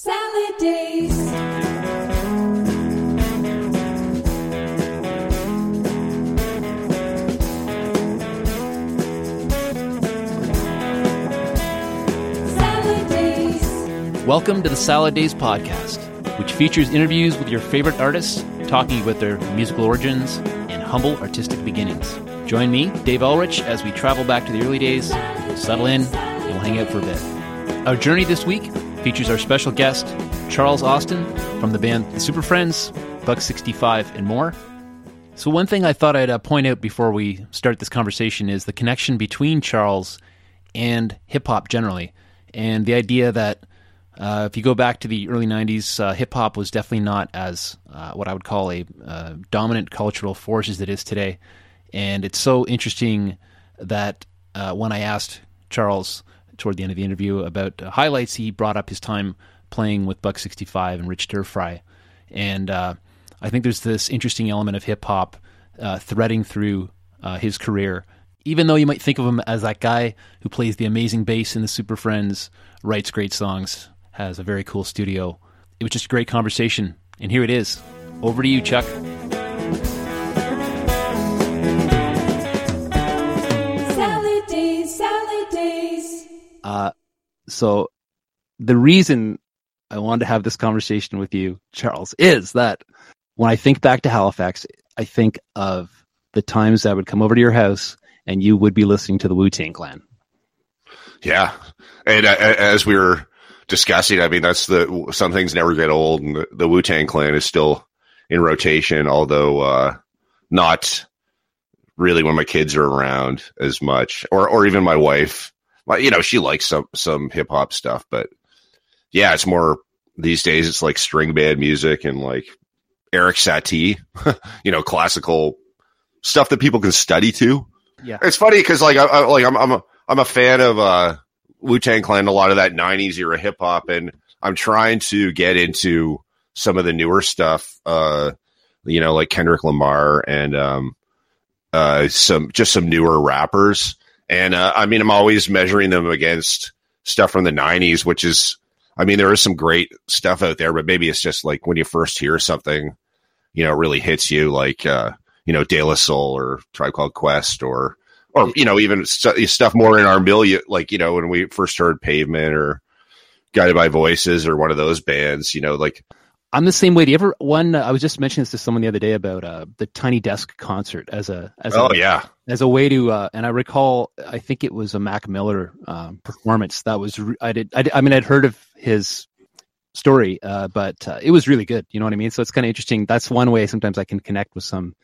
Salad days. Welcome to the Salad Days podcast, which features interviews with your favorite artists talking about their musical origins and humble artistic beginnings. Join me, Dave Ullrich, as we travel back to the early days, settle in, and we'll hang out for a bit. Our journey this week features our special guest, Charles Austin, from the band The Super Friendz, Buck 65, and more. So, one thing I thought I'd uh, point out before we start this conversation is the connection between Charles and hip hop generally, and the idea that uh, if you go back to the early 90s, uh, hip hop was definitely not as uh, what I would call a uh, dominant cultural force as it is today. And it's so interesting that uh, when I asked Charles toward the end of the interview about uh, highlights, he brought up his time playing with Buck 65 and Rich Terfry. And uh, I think there's this interesting element of hip hop uh, threading through uh, his career. Even though you might think of him as that guy who plays the amazing bass in the Super Friendz, writes great songs, has a very cool studio. It was just a great conversation. And here it is. Over to you, Chuck. Uh, so the reason I wanted to have this conversation with you, Charles, is that when I think back to Halifax, I think of the times I would come over to your house and you would be listening to the Wu Tang Clan. Yeah, and uh, as we were discussing, I mean, that's the some things never get old, and the, the Wu Tang Clan is still in rotation, although uh, not really when my kids are around as much, or or even my wife. You know, she likes some some hip hop stuff, but yeah, it's more these days. It's like string band music and like Eric Satie, you know, classical stuff that people can study to. Yeah. It's funny because like I, I like I'm I'm a I'm a fan of uh Wu Tang Clan, a lot of that '90s era hip hop, and I'm trying to get into some of the newer stuff. Uh, you know, like Kendrick Lamar and um, uh, some just some newer rappers. And uh, I mean, I'm always measuring them against stuff from the '90s, which is, I mean, there is some great stuff out there, but maybe it's just like when you first hear something, you know, really hits you, like uh, you know, De La Soul or Tribe Called Quest or or you know even st- stuff more in our milieu, like you know when we first heard Pavement or Guided by Voices or one of those bands, you know, like I'm the same way. Do you ever one? I was just mentioning this to someone the other day about uh, the Tiny Desk concert as a as oh a, yeah, as a way to uh, and I recall I think it was a Mac Miller um, performance that was re- I did I, did I mean I'd heard of his story uh, but uh, it was really good you know what I mean so it's kind of interesting that's one way sometimes I can connect with some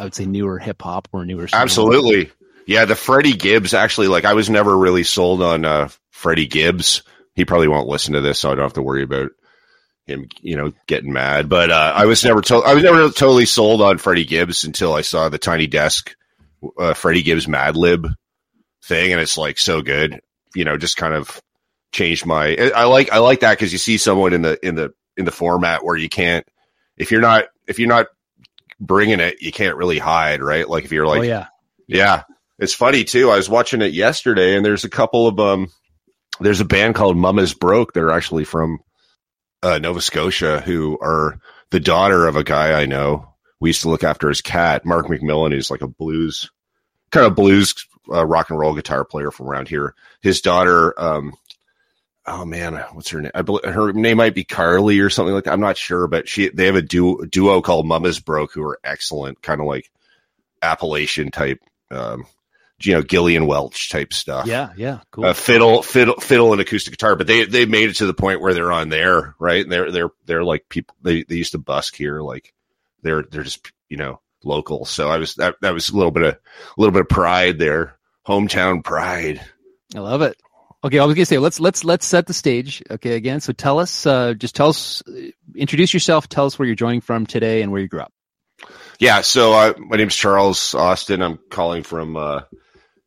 I would say newer hip hop or newer songs. absolutely, yeah. The Freddie Gibbs actually, like I was never really sold on uh, Freddie Gibbs. He probably won't listen to this, so I don't have to worry about him, you know, getting mad. But uh, I was never to- I was never totally sold on Freddie Gibbs until I saw the Tiny Desk uh, Freddie Gibbs Madlib thing, and it's like so good. You know, just kind of changed my. I like I like that because you see someone in the in the in the format where you can't if you're not if you're not bringing it, you can't really hide, right? Like if you're like oh yeah yeah. It's funny too. I was watching it yesterday and there's a couple of um there's a band called Mama's Broke. They're actually from uh, Nova Scotia who are the daughter of a guy I know. We used to look after his cat, Mark McMillan, who's like a blues kind of blues uh, rock and roll guitar player from around here. His daughter um oh man, what's her name? I believe her name might be Carly or something like that. I'm not sure, but she they have a duo, duo called Mama's Broke who are excellent, kind of like Appalachian type um, you know, Gillian Welch type stuff. yeah yeah cool Uh, fiddle, fiddle, fiddle, and acoustic guitar. But they they made it to the point where they're on there, right? And they're they're they're like people. They they used to busk here, like they're they're just you know local. So I was that that was a little bit of a little bit of pride there, hometown pride. I love it. Okay, I was gonna say let's let's let's set the stage. Okay, again, so tell us, uh, just tell us, introduce yourself. Tell us where you're joining from today and where you grew up. Yeah. So uh, my name's Charles Austin. I'm calling from uh,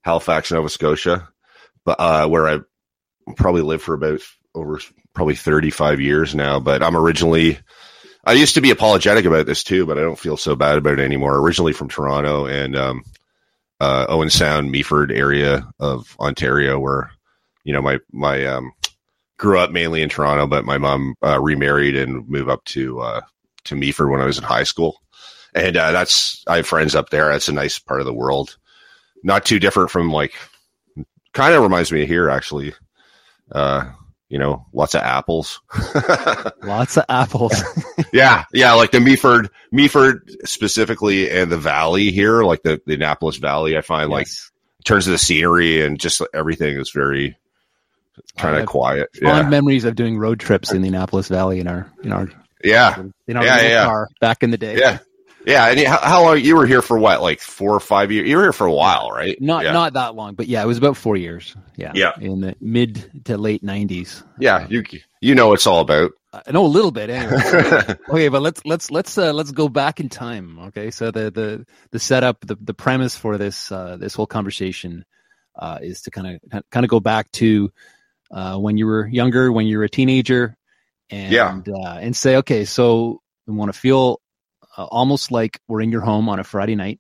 Halifax, Nova Scotia, but uh, where I probably lived for about over probably 35 years now. But I'm originally, I used to be apologetic about this too, but I don't feel so bad about it anymore. Originally from Toronto and um, uh, Owen Sound, Meaford area of Ontario, where you know my my um, grew up mainly in Toronto, but my mom uh, remarried and moved up to uh, to Meaford when I was in high school, and uh, that's I have friends up there. That's a nice part of the world, not too different from like, kind of reminds me of here actually. Uh, you know, lots of apples. Lots of apples. yeah, yeah, like the Meaford, Meaford specifically, and the valley here, like the, the Annapolis Valley. I find like Yes. in terms of the scenery and just everything is very kind of quiet. fond Yeah, memories of doing road trips in the Annapolis Valley in our in our yeah, in our Yeah, yeah. car back in the day. yeah, yeah. And how, how long you were here for? What, like four or five years? You were here for a while, right? Not yeah. not that long, but yeah, it was about four years. Yeah, Yeah. in the mid to late nineties. yeah. You you know what it's all about. I know a little bit anyway. okay, but let's let's let's uh, let's go back in time. Okay, so the the the setup, the the premise for this uh, this whole conversation uh, is to kind of kind of go back to uh, when you were younger, when you were a teenager, and Yeah. uh, and say, okay, so we want to feel uh, almost like we're in your home on a Friday night,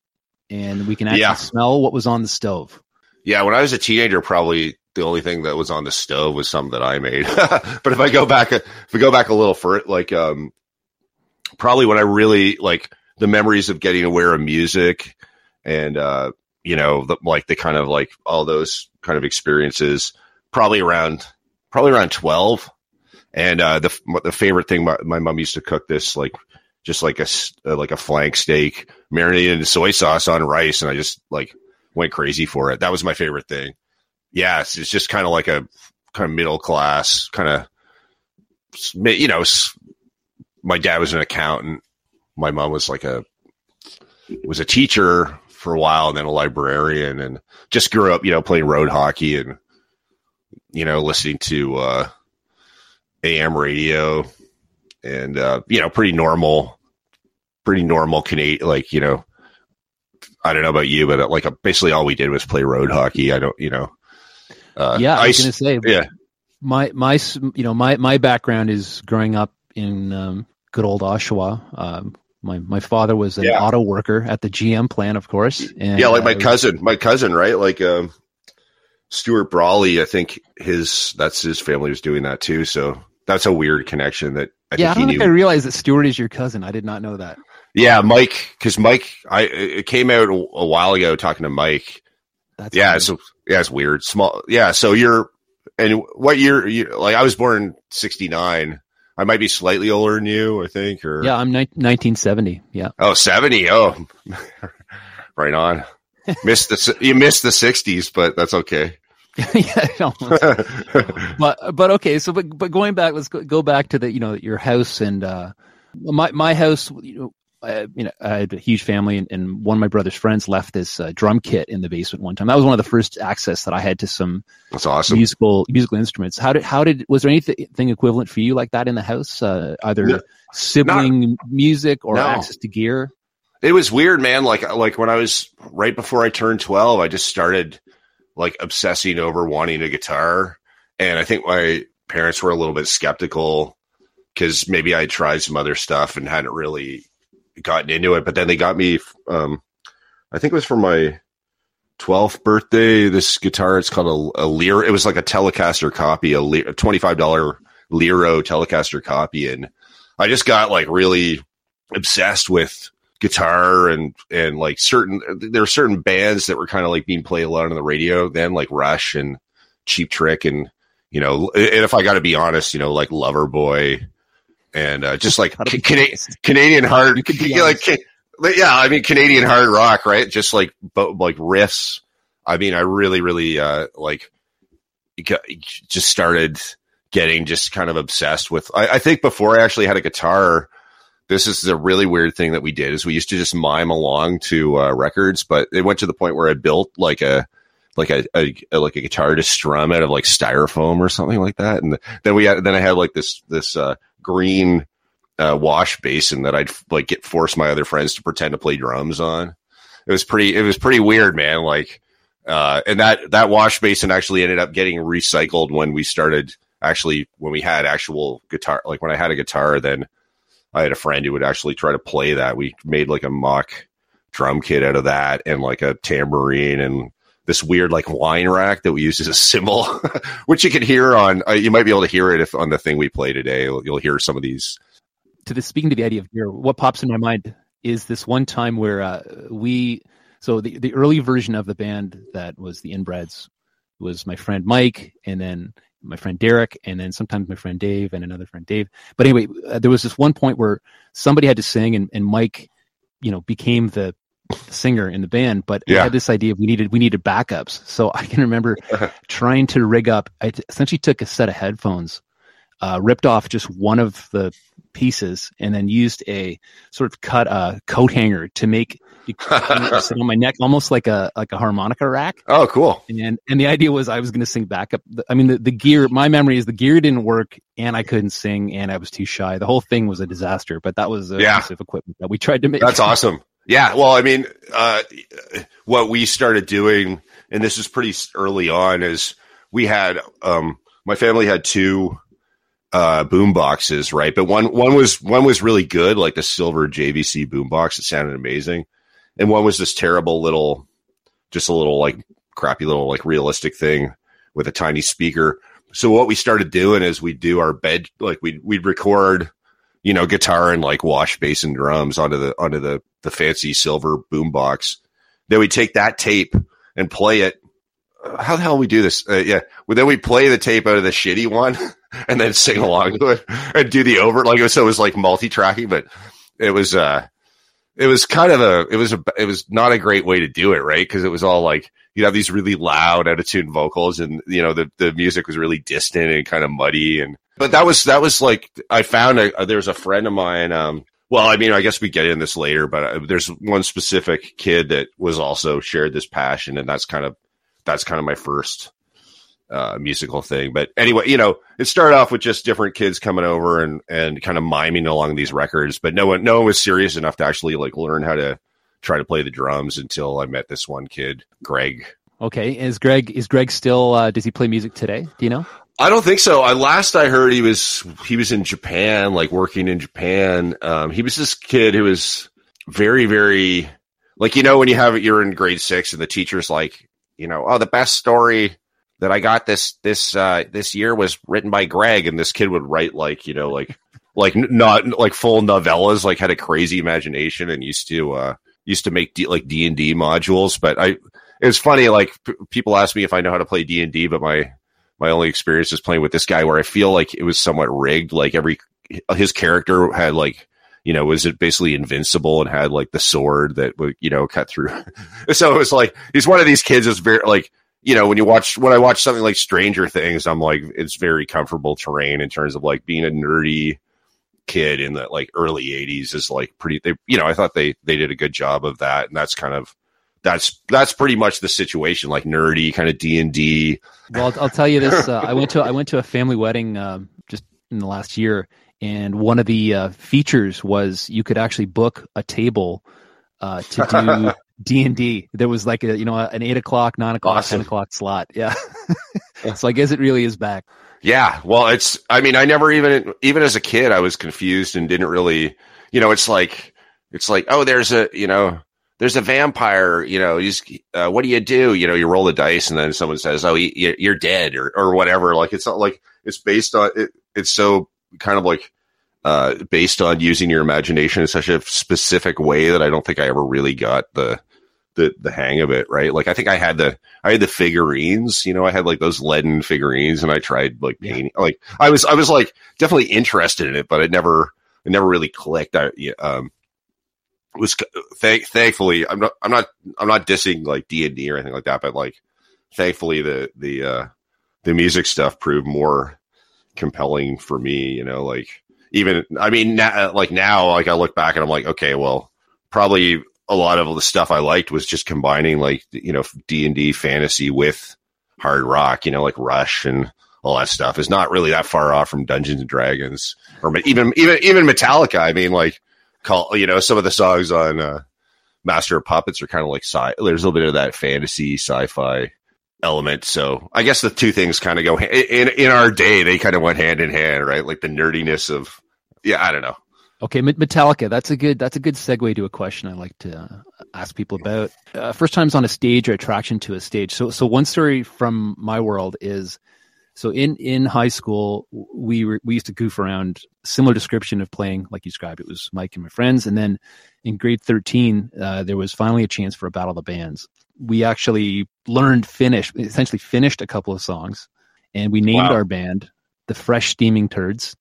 and we can actually Yeah. smell what was on the stove. Yeah, when I was a teenager, probably the only thing that was on the stove was something that I made. but if I go back, if we go back a little for it, like um, probably when I really like the memories of getting aware of music and uh, you know, the, like the kind of like all those kind of experiences, probably around probably around twelve. And uh, the the favorite thing my, my mom used to cook this like just like a uh, like a flank steak marinated in soy sauce on rice, and I just like went crazy for it. That was my favorite thing. Yeah, it's, it's just kind of like a kind of middle class kind of, you know, my dad was an accountant. My mom was like a, was a teacher for a while and then a librarian and just grew up, you know, playing road hockey and, you know, listening to, uh, AM radio and, uh, you know, pretty normal, pretty normal Canadian, like, you know, I don't know about you, but uh, like basically all we did was play road hockey. I don't, you know, uh, yeah, I was gonna say, yeah. my my you know my my background is growing up in um, good old Oshawa. Um, my my father was an Yeah. auto worker at the GM plant, of course. And, yeah, like my uh, cousin, my cousin, right? Like um, Stuart Brawley, I think his that's his family was doing that too. So that's a weird connection that I yeah, I don't think knew. I realized that Stuart is your cousin. I did not know that. yeah, Mike, because Mike, I it came out a, a while ago talking to Mike. That's Yeah, so yeah, it's weird. Small, yeah. So you're, and what year? You like I was born in '69. I might be slightly older than you, I think, or yeah, I'm ni- 1970. Yeah, Oh, 70. Oh, right on. missed the you missed the 60s, but that's okay. yeah. but but okay so but but going back let's go, go back to the you know your house and uh my my house you know I, you know I had a huge family and, and one of my brother's friends left this uh, drum kit in the basement one time that was one of the first access that I had to some that's awesome. musical musical instruments how did how did was there anything equivalent for you like that in the house uh, either No, sibling music or No. access to gear It was weird, man. Like like when I was right before I turned 12, I just started like obsessing over wanting a guitar, and I think my parents were a little bit skeptical because maybe I tried some other stuff and hadn't really gotten into it. But then they got me, um, I think it was for my 12th birthday. This guitar, it's called a, a Lear. It was like a Telecaster copy, a, Le- a $25 Lero Telecaster copy, and I just got like really obsessed with guitar and and like certain there are certain bands that were kind of like being played a lot on the radio then like Rush and Cheap Trick and you know and if I got to be honest you know like Loverboy and uh, just like Cana- Canadian hard You can be like yeah I mean Canadian hard rock right? Just like bo- like riffs. I mean I really really uh like just started getting just kind of obsessed with I, I think before I actually had a guitar this is a really weird thing that we did is we used to just mime along to uh, records, but it went to the point where I built like a like a, a, a like a guitar to strum out of like styrofoam or something like that, and then we had then I had like this this uh, green uh, wash basin that I'd like get force my other friends to pretend to play drums on. It was pretty it was pretty weird, man. Like uh, and that that wash basin actually ended up getting recycled when we started actually when we had actual guitar like when I had a guitar then I had a friend who would actually try to play that. We made like a mock drum kit out of that and like a tambourine and this weird like wine rack that we use as a cymbal, which you can hear on. Uh, you might be able to hear it if on the thing we play today. You'll, you'll hear some of these. to the speaking to the idea of gear, what pops in my mind is this one time where uh, we so the the early version of the band that was the inbreds was my friend Mike and then my friend Derek and then sometimes my friend Dave and another friend Dave. But anyway, uh, there was this one point where somebody had to sing and, and Mike, you know, became the singer in the band, but I had this idea of we needed we needed backups. So I can remember trying to rig up. I t- essentially took a set of headphones, uh, ripped off just one of the pieces, and then used a sort of cut uh, coat hanger to make it sit on my neck, almost like a like a harmonica rack. Oh, cool. And and the idea was I was going to sing backup. I mean, the, the gear. My memory is the gear didn't work, and I couldn't sing, and I was too shy. The whole thing was a disaster. But that was a Yeah. piece of equipment that we tried to make. That's awesome. Yeah. Well, I mean, uh, what we started doing, and this is pretty early on, is we had, um, my family had two, uh, boom boxes, right? But one, one was, one was really good, like the silver JVC boom box. It sounded amazing. And one was this terrible little, just a little like crappy little like realistic thing with a tiny speaker. So what we started doing is we'd do our bed, like we'd, we'd record, you know, guitar and like wash bass and drums onto the, onto the, the fancy silver boom box. Then we take that tape and play it. How the hell we do this? Uh, yeah. Well, then we play the tape out of the shitty one and then sing along to it and do the over like so it was like multi-tracking, but it was uh it was kind of a it was a it was not a great way to do it, right? Because it was all like you'd have these really loud tune vocals and you know the the music was really distant and kind of muddy and but that was that was like I found a there was a friend of mine um well I mean I guess we get in this later but uh, there's one specific kid that was also shared this passion and that's kind of that's kind of my first uh, musical thing. But anyway, you know, it started off with just different kids coming over and, and kind of miming along these records, but no one, no one was serious enough to actually like learn how to try to play the drums until I met this one kid, Greg. Okay, is Greg is Greg still? Uh, does he play music today? Do you know? I don't think so. I last I heard he was he was in Japan, like working in Japan. Um, he was this kid who was very, very like you know when you have you're in grade six and the teacher's like, you know, oh the best story that I got this this uh this year was written by Greg, and this kid would write like you know like like not like full novellas, like had a crazy imagination and used to uh used to make D, like D and D modules. But I it's funny like p- people ask me if I know how to play D and D, but my my only experience is playing with this guy where I feel like it was somewhat rigged. Like every his character had like you know was it basically invincible and had like the sword that would you know cut through. so it was like he's one of these kids that's very like you know when you watch when I watch something like Stranger Things, I'm like it's very comfortable terrain in terms of like being a nerdy kid in the like early 80s is like pretty they you know i thought they they did a good job of that and that's kind of that's that's pretty much the situation like nerdy kind of d&d Well, I'll, I'll tell you this. Uh, I went to I went to a family wedding um, just in the last year, and one of the uh, features was you could actually book a table uh, to do D and D. There was like a you know an eight o'clock, nine o'clock, Awesome. ten o'clock slot. Yeah. so I guess it really is back. Yeah, well, it's. I mean, I never even even as a kid, I was confused and didn't really. You know, it's like it's like oh, there's a you know there's a vampire. You know, he's uh, what do you do? You know, you roll the dice and then someone says, oh, he, you're dead or or whatever. Like it's not like it's based on it. It's so kind of like uh based on using your imagination in such a specific way that I don't think I ever really got the the the hang of it, right? Like I think I had the I had the figurines, you know, I had like those leaden figurines and I tried like painting like I was I was like definitely interested in it, but it never it never really clicked. I um was thank thankfully I'm not I'm not I'm not dissing like D and D or anything like that, but like thankfully the the uh the music stuff proved more compelling for me, you know, like even I mean now, like now like I look back and I'm like okay, well probably a lot of the stuff I liked was just combining like you know D and D fantasy with hard rock, you know, like Rush and all that stuff is not really that far off from Dungeons and Dragons or even even even Metallica. I mean, like call you know some of the songs on uh, Master of Puppets are kind of like sci. There's a little bit of that fantasy sci-fi element. So I guess the two things kind of go in in our day. They kind of went hand in hand, right? Like the nerdiness of yeah, I don't know. Okay, Metallica. That's a good. That's a good segue to a question I like to uh, ask people about. Uh, first times on a stage or attraction to a stage. So, so one story from my world is, so in in high school we were we used to goof around. Similar description of playing like you described. It was Mike and my friends, and then in grade thirteen uh, there was finally a chance for a battle of the bands. We actually learned finish, essentially finished a couple of songs, and we named Wow. our band the Fresh Steaming Turds,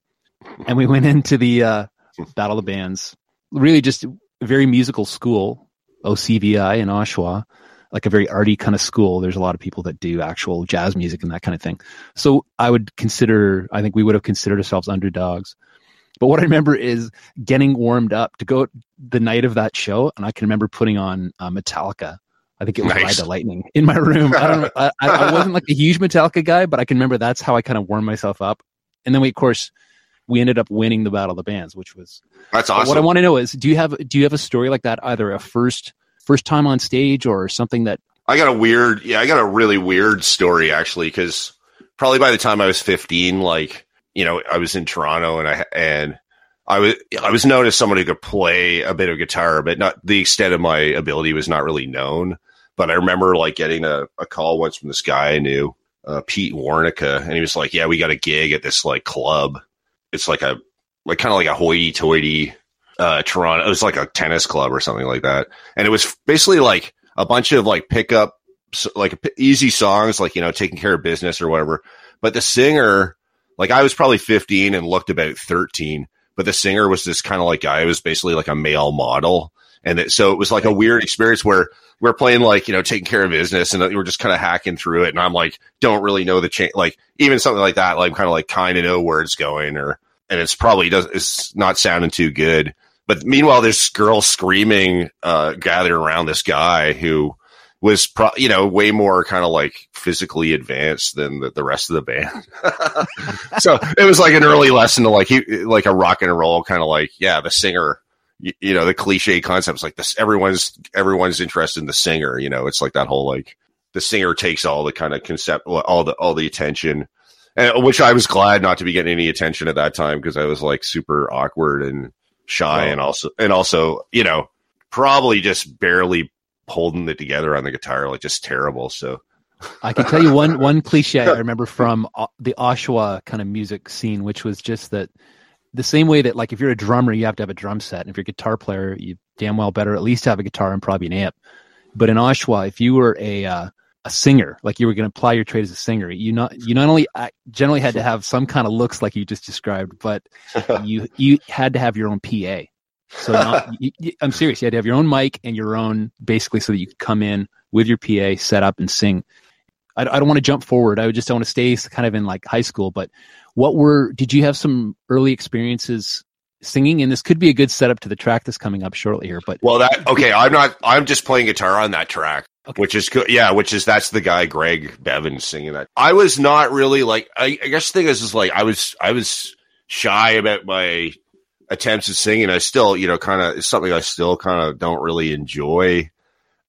and we went into the uh, Battle of Bands. Really, just a very musical school, OCVI in Oshawa, like a very arty kind of school. There's a lot of people that do actual jazz music and that kind of thing. So I would consider, I think we would have considered ourselves underdogs. But what I remember is getting warmed up to go the night of that show, and I can remember putting on uh, Metallica. I think it was Nice. Ride the Lightning in my room. I don't. I, I I wasn't like a huge Metallica guy, but I can remember that's how I kind of warmed myself up. And then we, of course, we ended up winning the Battle of the Bands, which was That's awesome. What I want to know is, do you have do you have a story like that, either a first first time on stage or something that? I got a weird, yeah, I got a really weird story actually, because probably by the time I was 15, like, you know, I was in Toronto and I, and I was, I was known as someone who could play a bit of guitar, but not the extent of my ability was not really known. But I remember like getting a, a call once from this guy I knew, uh, Pete Warnica, and he was like, yeah, we got a gig at this like club. It's like a, like kind of like a hoity toity, uh, Toronto. It was like a tennis club or something like that. And it was basically like, a bunch of like pickup, like easy songs, like, you know, taking care of business or whatever. But the singer, like I was probably 15 and looked about 13, but the singer was this kind of like guy was basically like a male model. And it, so it was like a weird experience where we're playing like, you know, taking care of business and we're just kind of hacking through it. And I'm like, don't really know the change. Like even something like that, like kind of like kind of know where it's going or, and it's probably does, it's not sounding too good. But meanwhile, there's girls screaming, uh, gathered around this guy who was, pro- you know, way more kind of like physically advanced than the, the rest of the band. so it was like an early lesson to like, he, like a rock and roll kind of like, yeah, the singer, you, you know, the cliche concepts like this, everyone's, everyone's interested in the singer, you know, it's like that whole like, the singer takes all the kind of concept, all the, all the attention. And, which I was glad not to be getting any attention at that time because I was like super awkward and shy Oh. and also and also you know probably just barely holding it together on the guitar like just terrible so I can tell you one one cliche I remember from uh, the Oshawa kind of music scene, which was just that the same way that like if you're a drummer, you have to have a drum set, and if you're a guitar player, you damn well better at least have a guitar and probably an amp. But in Oshawa, if you were a uh, a singer, like you were going to apply your trade as a singer, you not you not only uh, generally had to have some kind of looks like you just described, but you you had to have your own PA. So not, you, you, I'm serious. You had to have your own mic and your own basically so that you could come in with your PA, set up and sing. I, I don't want to jump forward. I would just I want to stay kind of in like high school. But what were? Did you have some early experiences singing? And this could be a good setup to the track that's coming up shortly here. But well that okay i'm not i'm just playing guitar on that track Okay. which is good yeah which is that's the guy greg bevins singing that i was not really like i, I guess the thing is is like i was i was shy about my attempts at singing i still you know kind of it's something i still kind of don't really enjoy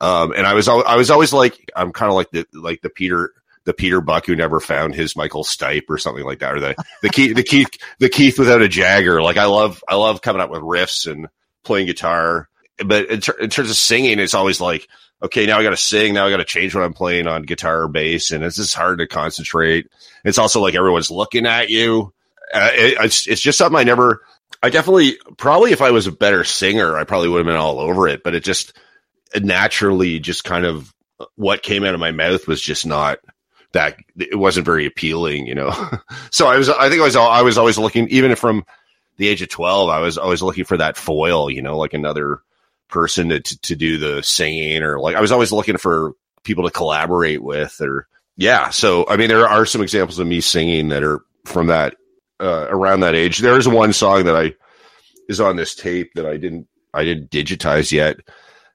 um and i was i was always like i'm kind of like the like the peter the Peter Buck who never found his Michael Stipe or something like that, or the the Keith the Keith the Keith without a Jagger. Like I love I love coming up with riffs and playing guitar, but in, ter- in terms of singing, it's always like okay, now I got to sing, now I got to change what I'm playing on guitar or bass, and it's just hard to concentrate. It's also like everyone's looking at you. Uh, it, it's it's just something I never. I definitely probably if I was a better singer, I probably would have been all over it, but it just naturally just kind of what came out of my mouth was just not that it wasn't very appealing, you know. so I was, I think I was, I was always looking, even from the age of 12, I was always looking for that foil, you know, like another person to, to, to do the singing or like, I was always looking for people to collaborate with or, yeah. So, I mean, there are some examples of me singing that are from that, uh, around that age. There's one song that I is on this tape that I didn't, I didn't digitize yet.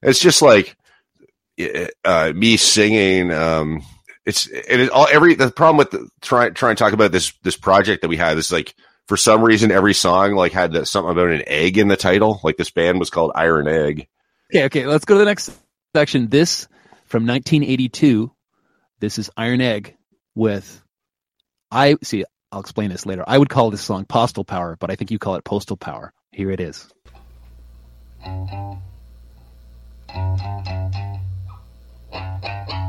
It's just like, uh, me singing, um, it's and it all every the problem with trying trying to talk about this this project that we had is like for some reason every song like had the, something about an egg in the title like this band was called Iron Egg. Okay, okay, let's go to the next section. This from 1982. This is Iron Egg with I see. I'll explain this later. I would call this song Postal Power, but I think you call it Postal Power. Here it is. Thank you.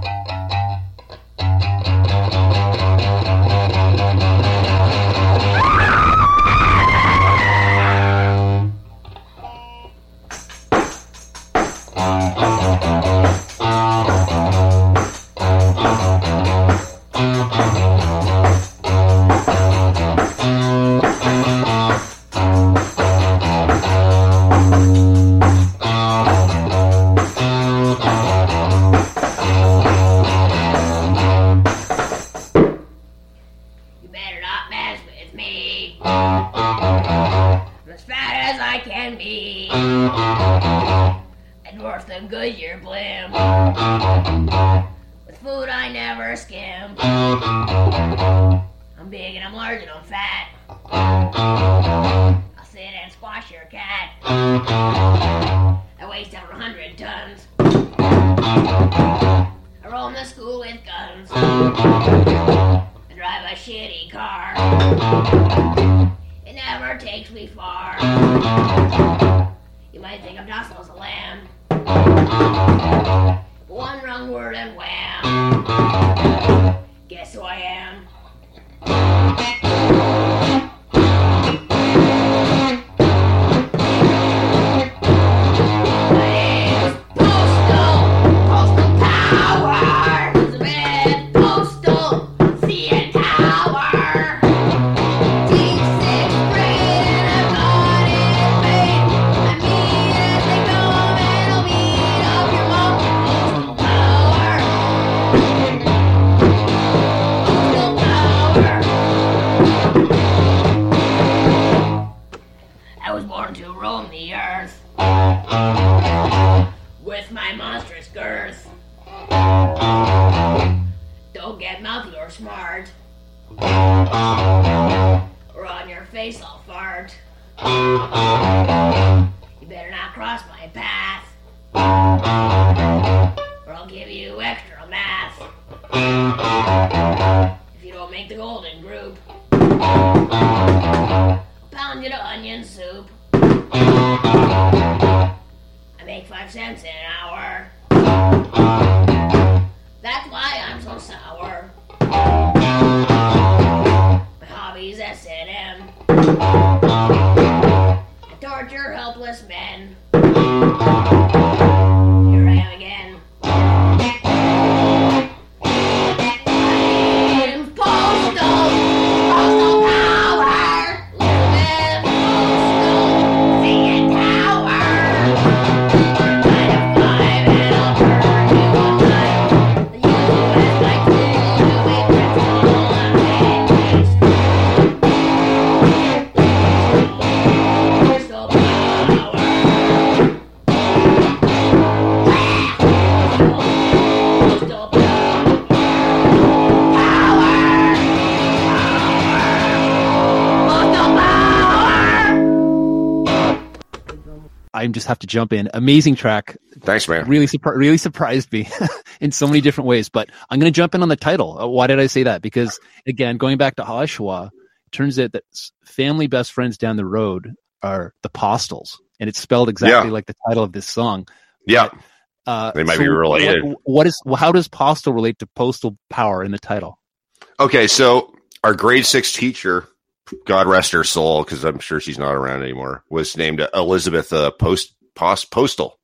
Never skim. I'm big and I'm large and I'm fat. I'll sit and squash your cat. I weigh several hundred tons. I roam the school with guns. I drive a shitty car. It never takes me far. You might think I'm docile as a lamb. One wrong word and wham. Guess who I am? I just have to jump in. Amazing track. Thanks, man. Really, surpri- really surprised me in so many different ways. But I'm going to jump in on the title. Uh, Why did I say that? Because again, going back to Oshawa, it turns out that family best friends down the road are the Postals, and it's spelled exactly Yeah. like the title of this song. Yeah. Uh, They might be related. What, what is? How does postal relate to postal power in the title? Okay, so our grade six teacher, God rest her soul, because I'm sure she's not around anymore, was named Elizabeth uh, Post, Post Postal.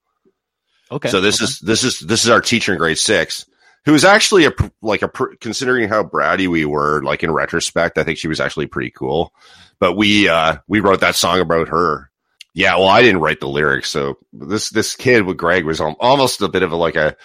Okay. So this is this is this is our teacher in grade six, who is actually a like a considering how bratty we were. Like in retrospect, I think she was actually pretty cool. But we uh we wrote that song about her. Yeah, well, I didn't write the lyrics, so this this kid with Greg was almost a bit of a like a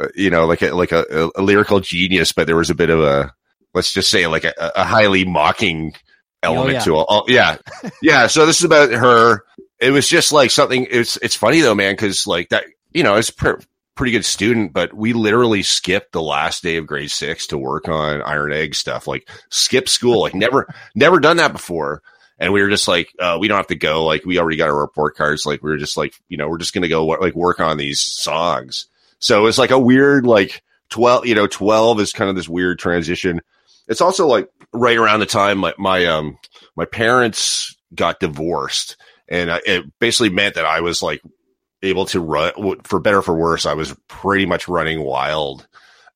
uh, you know like a like a, a lyrical genius, but there was a bit of a let's just say like a, a highly mocking element yeah. to it. Oh, yeah, yeah. So this is about her. It was just like something. It's it's funny though, man, because like that you know it's pr- pretty good student, but we literally skipped the last day of grade six to work on Iron Egg stuff. Like skip school, like never never done that before. And we were just like, uh, we don't have to go. Like we already got our report cards. Like we were just like, you know, we're just gonna go like work on these songs. So it's like a weird like twelve. You know, twelve is kind of this weird transition. It's also like right around the time my my um my parents got divorced and uh, it basically meant that I was like able to run for better or for worse. I was pretty much running wild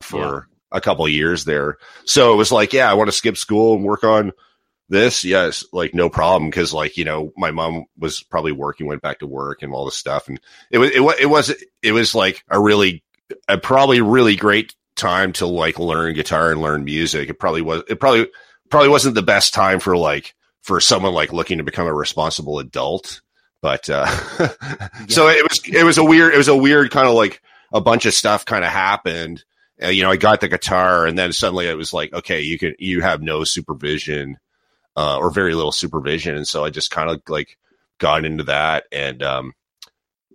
for a couple of years there. So it was like, yeah, I want to skip school and work on this. Yes, like no problem because like you know my mom was probably working, went back to work and all this stuff, and it was it was it was it was like a really a probably really great time to like learn guitar and learn music. It probably was it probably probably wasn't the best time for like for someone like looking to become a responsible adult. But uh so it was it was a weird it was a weird kind of like a bunch of stuff kind of happened. Uh, you know, I got the guitar and then suddenly it was like, okay, you can you have no supervision uh or very little supervision and so I just kind of like got into that and um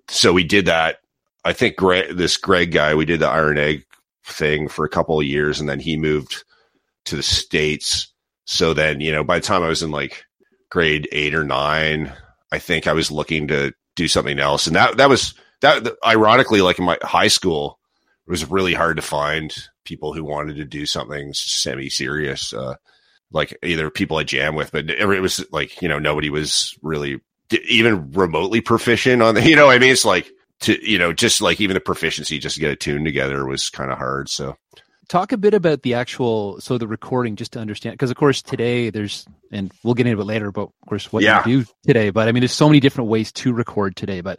so we did that I think Greg, this Greg guy, we did the Iron Egg thing for a couple of years, and then he moved to the states. So then, you know, by the time I was in like grade eight or nine, I think I was looking to do something else, and that that was that. Ironically, like in my high school, it was really hard to find people who wanted to do something semi-serious, uh, like either people I jam with, but it was like you know nobody was really even remotely proficient on the. You know, I mean, it's like to you know just like even the proficiency just to get a tune together was kind of hard so talk a bit about the actual so the recording just to understand because of course today there's and we'll get into it later but of course what Yeah. you do today but i mean there's so many different ways to record today but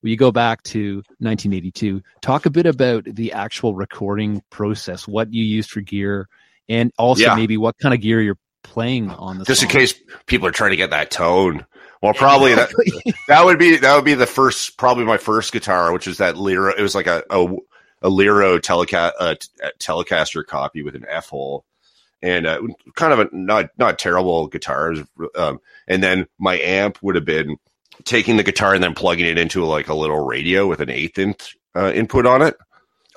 when you go back to 1982 talk a bit about the actual recording process what you used for gear and also Yeah. maybe what kind of gear you're playing on the just in case people are trying to get that tone well probably that that would be that would be the first probably my first guitar which is that Lero it was like a a, a Lero teleca- uh, t- telecaster copy with an F hole and uh, kind of a not not terrible guitar um, and then my amp would have been taking the guitar and then plugging it into like a little radio with an eighth inch uh, input on it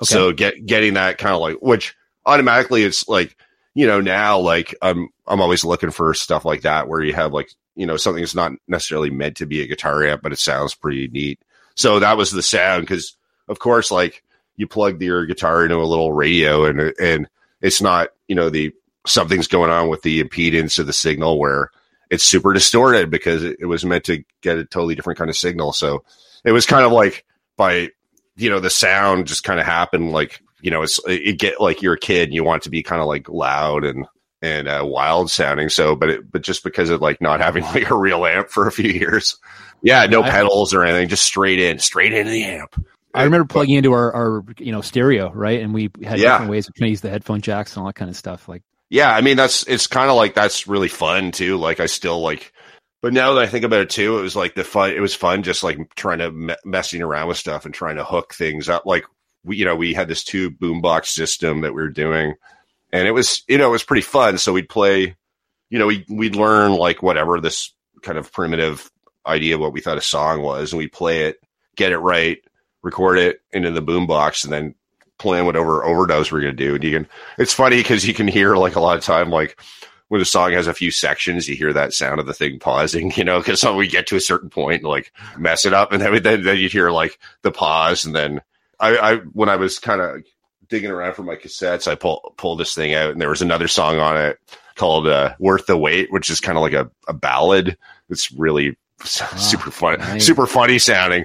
Okay. so get getting that kind of like which automatically it's like you know now like I'm I'm always looking for stuff like that where you have like you know something that's not necessarily meant to be a guitar amp but it sounds pretty neat. So that was the sound because of course like you plug your guitar into a little radio and and it's not you know the something's going on with the impedance of the signal where it's super distorted because it, it was meant to get a totally different kind of signal. So it was kind of like by you know the sound just kind of happened like you know it's it get like you're a kid and you want to be kind of like loud and and uh, wild sounding. So but it, but just because of like not having like a real amp for a few years. Yeah no pedals or anything just straight in straight into the amp I remember plugging into our, our you know stereo right and we had Yeah. different ways of trying to use the headphone jacks and all that kind of stuff like yeah i mean that's it's kind of like that's really fun too like i still like but now that i think about it too it was like the fun it was fun just like trying to me- messing around with stuff and trying to hook things up like we you know we had this two boombox system that we were doing and it was you know it was pretty fun so we'd play you know we we'd learn like whatever this kind of primitive idea of what we thought a song was and we'd play it get it right record it into the boombox and then plan whatever overdose we're going to do. And you can it's funny because you can hear like a lot of time like when a song has a few sections you hear that sound of the thing pausing you know because we get to a certain point and like mess it up and then then, then you hear like the pause and then i i when i was kind of digging around for my cassettes i pull pulled this thing out and there was another song on it called uh, worth the wait which is kind of like a, a ballad. It's really super fun, nice. super funny sounding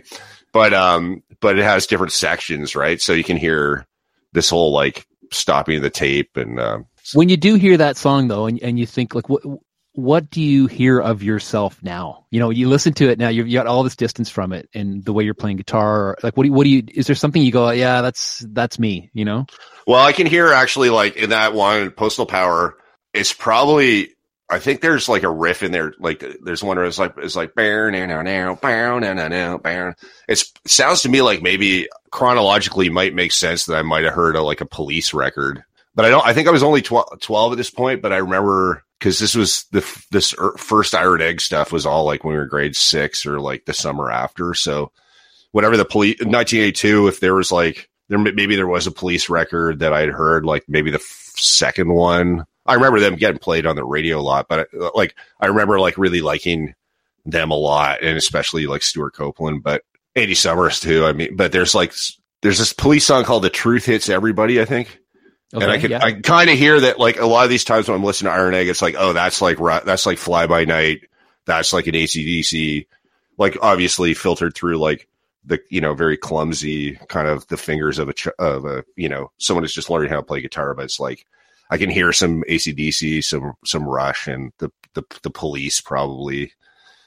but um but it has different sections right? So you can hear this whole like stopping the tape and um when you do hear that song though and, and you think like what what do you hear of yourself now? You know you listen to it now you've you got all this distance from it and the way you're playing guitar or, like what do you, what do you is there something you go yeah that's that's me you know? Well, I can hear actually like in that one postal power, it's probably I think there's like a riff in there. Like there's one where it's like it's like bow now now now bow now now now it sounds to me like maybe chronologically might make sense that I might have heard a, like a police record, but I don't. I think I was only 12, 12 at this point, but I remember because this was the this er, first Iron Egg stuff was all like when we were grade six or like the summer after. So whatever the police 1982, if there was like there maybe there was a police record that I'd heard, like maybe the f- second one. I remember them getting played on the radio a lot, but uh, like I remember like really liking them a lot, and especially like Stewart Copeland, but Andy Summers too. I mean, but there's like there's this police song called "The Truth Hits Everybody," I think, and I Okay, could yeah. I kind of hear that like a lot of these times when I'm listening to Iron Egg, it's like oh that's like that's like Fly By Night, that's like an ACDC, like obviously filtered through like the you know very clumsy kind of the fingers of a ch- of a you know someone who's just learning how to play guitar, but it's like I can hear some ACDC, some some Rush, and the the the Police probably,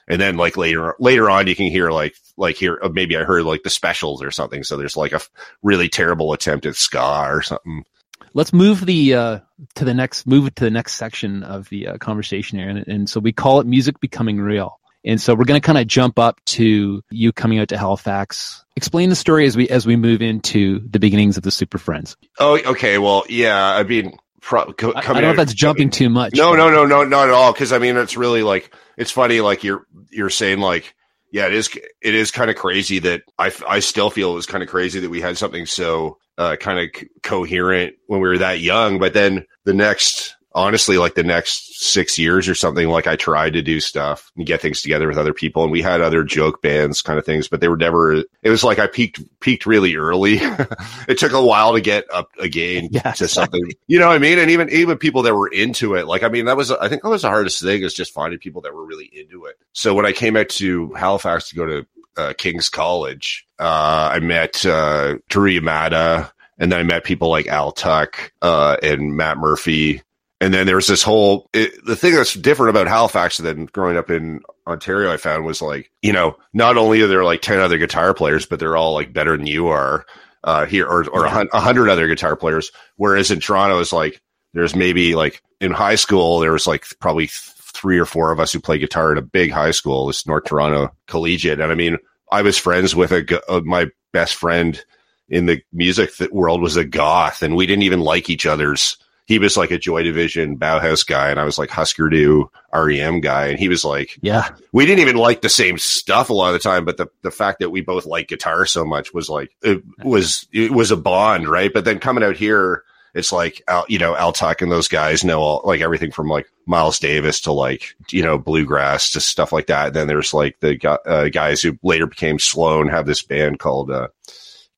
and then like later later on you can hear like like here uh, maybe I heard like the Specials or something. So there's like a really terrible attempt at ska or something. Let's move the uh, to the next move to the next section of the uh, conversation here, and, and so we call it music becoming real. And so we're going to kind of jump up to you coming out to Halifax. Explain the story as we as we move into the beginnings of the Super Friendz. Oh, okay. Well, yeah. I mean, pro- co- I, I don't know if that's jumping too much. No, but- no, no, no, not at all. Because I mean, it's really like it's funny. Like you're you're saying like. Yeah, it is. It is kind of crazy that I, I still feel it was kind of crazy that we had something so uh, kind of c- coherent when we were that young. But then the next, honestly, like the next six years or something, like I tried to do stuff and get things together with other people, and we had other joke bands kind of things, but they were never. It was like I peaked peaked really early. it took a while to get up again Yeah, to something. You know what I mean? And even even people that were into it, like I mean, that was I think that was the hardest thing is just finding people that were really into it. So when I came out to Halifax to go to uh, King's College, uh, I met uh, Drew Yamada, and then I met people like Al Tuck uh, and Matt Murphy. And then there's this whole it, the thing that's different about Halifax than growing up in Ontario. I found was like you know not only are there like ten other guitar players, but they're all like better than you are uh, here, or or a hundred other guitar players. Whereas in Toronto, it's like there's maybe like in high school there was like probably three or four of us who play guitar at a big high school, this North Toronto Collegiate, and I mean I was friends with a uh, my best friend in the music th- world was a goth, and we didn't even like each other's. He was like a Joy Division Bauhaus guy, and I was like Husker Du REM guy, and he was like Yeah, we didn't even like the same stuff a lot of the time, but the, the fact that we both like guitar so much was like it was it was a bond, right? But then coming out here, it's like Al, you know Al Tuck and those guys know all, like everything from like Miles Davis to like you know bluegrass to stuff like that. And then there's like the uh, guys who later became Sloan have this band called uh,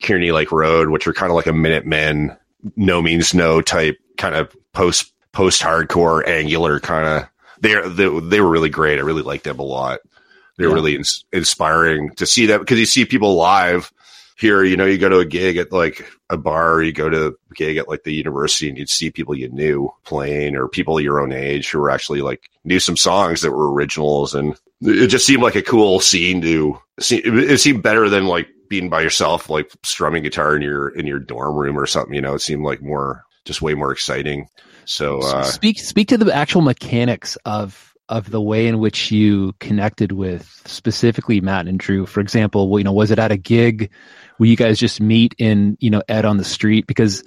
Kearney Lake Road, which are kind of like a Minutemen, no means no type kind of post post hardcore angular kind of. They're they, they were really great. I really liked them a lot. They're Yeah. really ins- inspiring to see that because you see people live here. You know, you go to a gig at like a bar, or you go to a gig at like the university, and you'd see people you knew playing, or people your own age who were actually like knew some songs that were originals, and it just seemed like a cool scene to see. It, it seemed better than like being by yourself, like strumming guitar in your in your dorm room or something. You know, it seemed like more just way more exciting. So uh, speak speak to the actual mechanics of of the way in which you connected with specifically Matt and Drew. For example, you know, was it at a gig where you guys just meet in you know Ed on the street? Because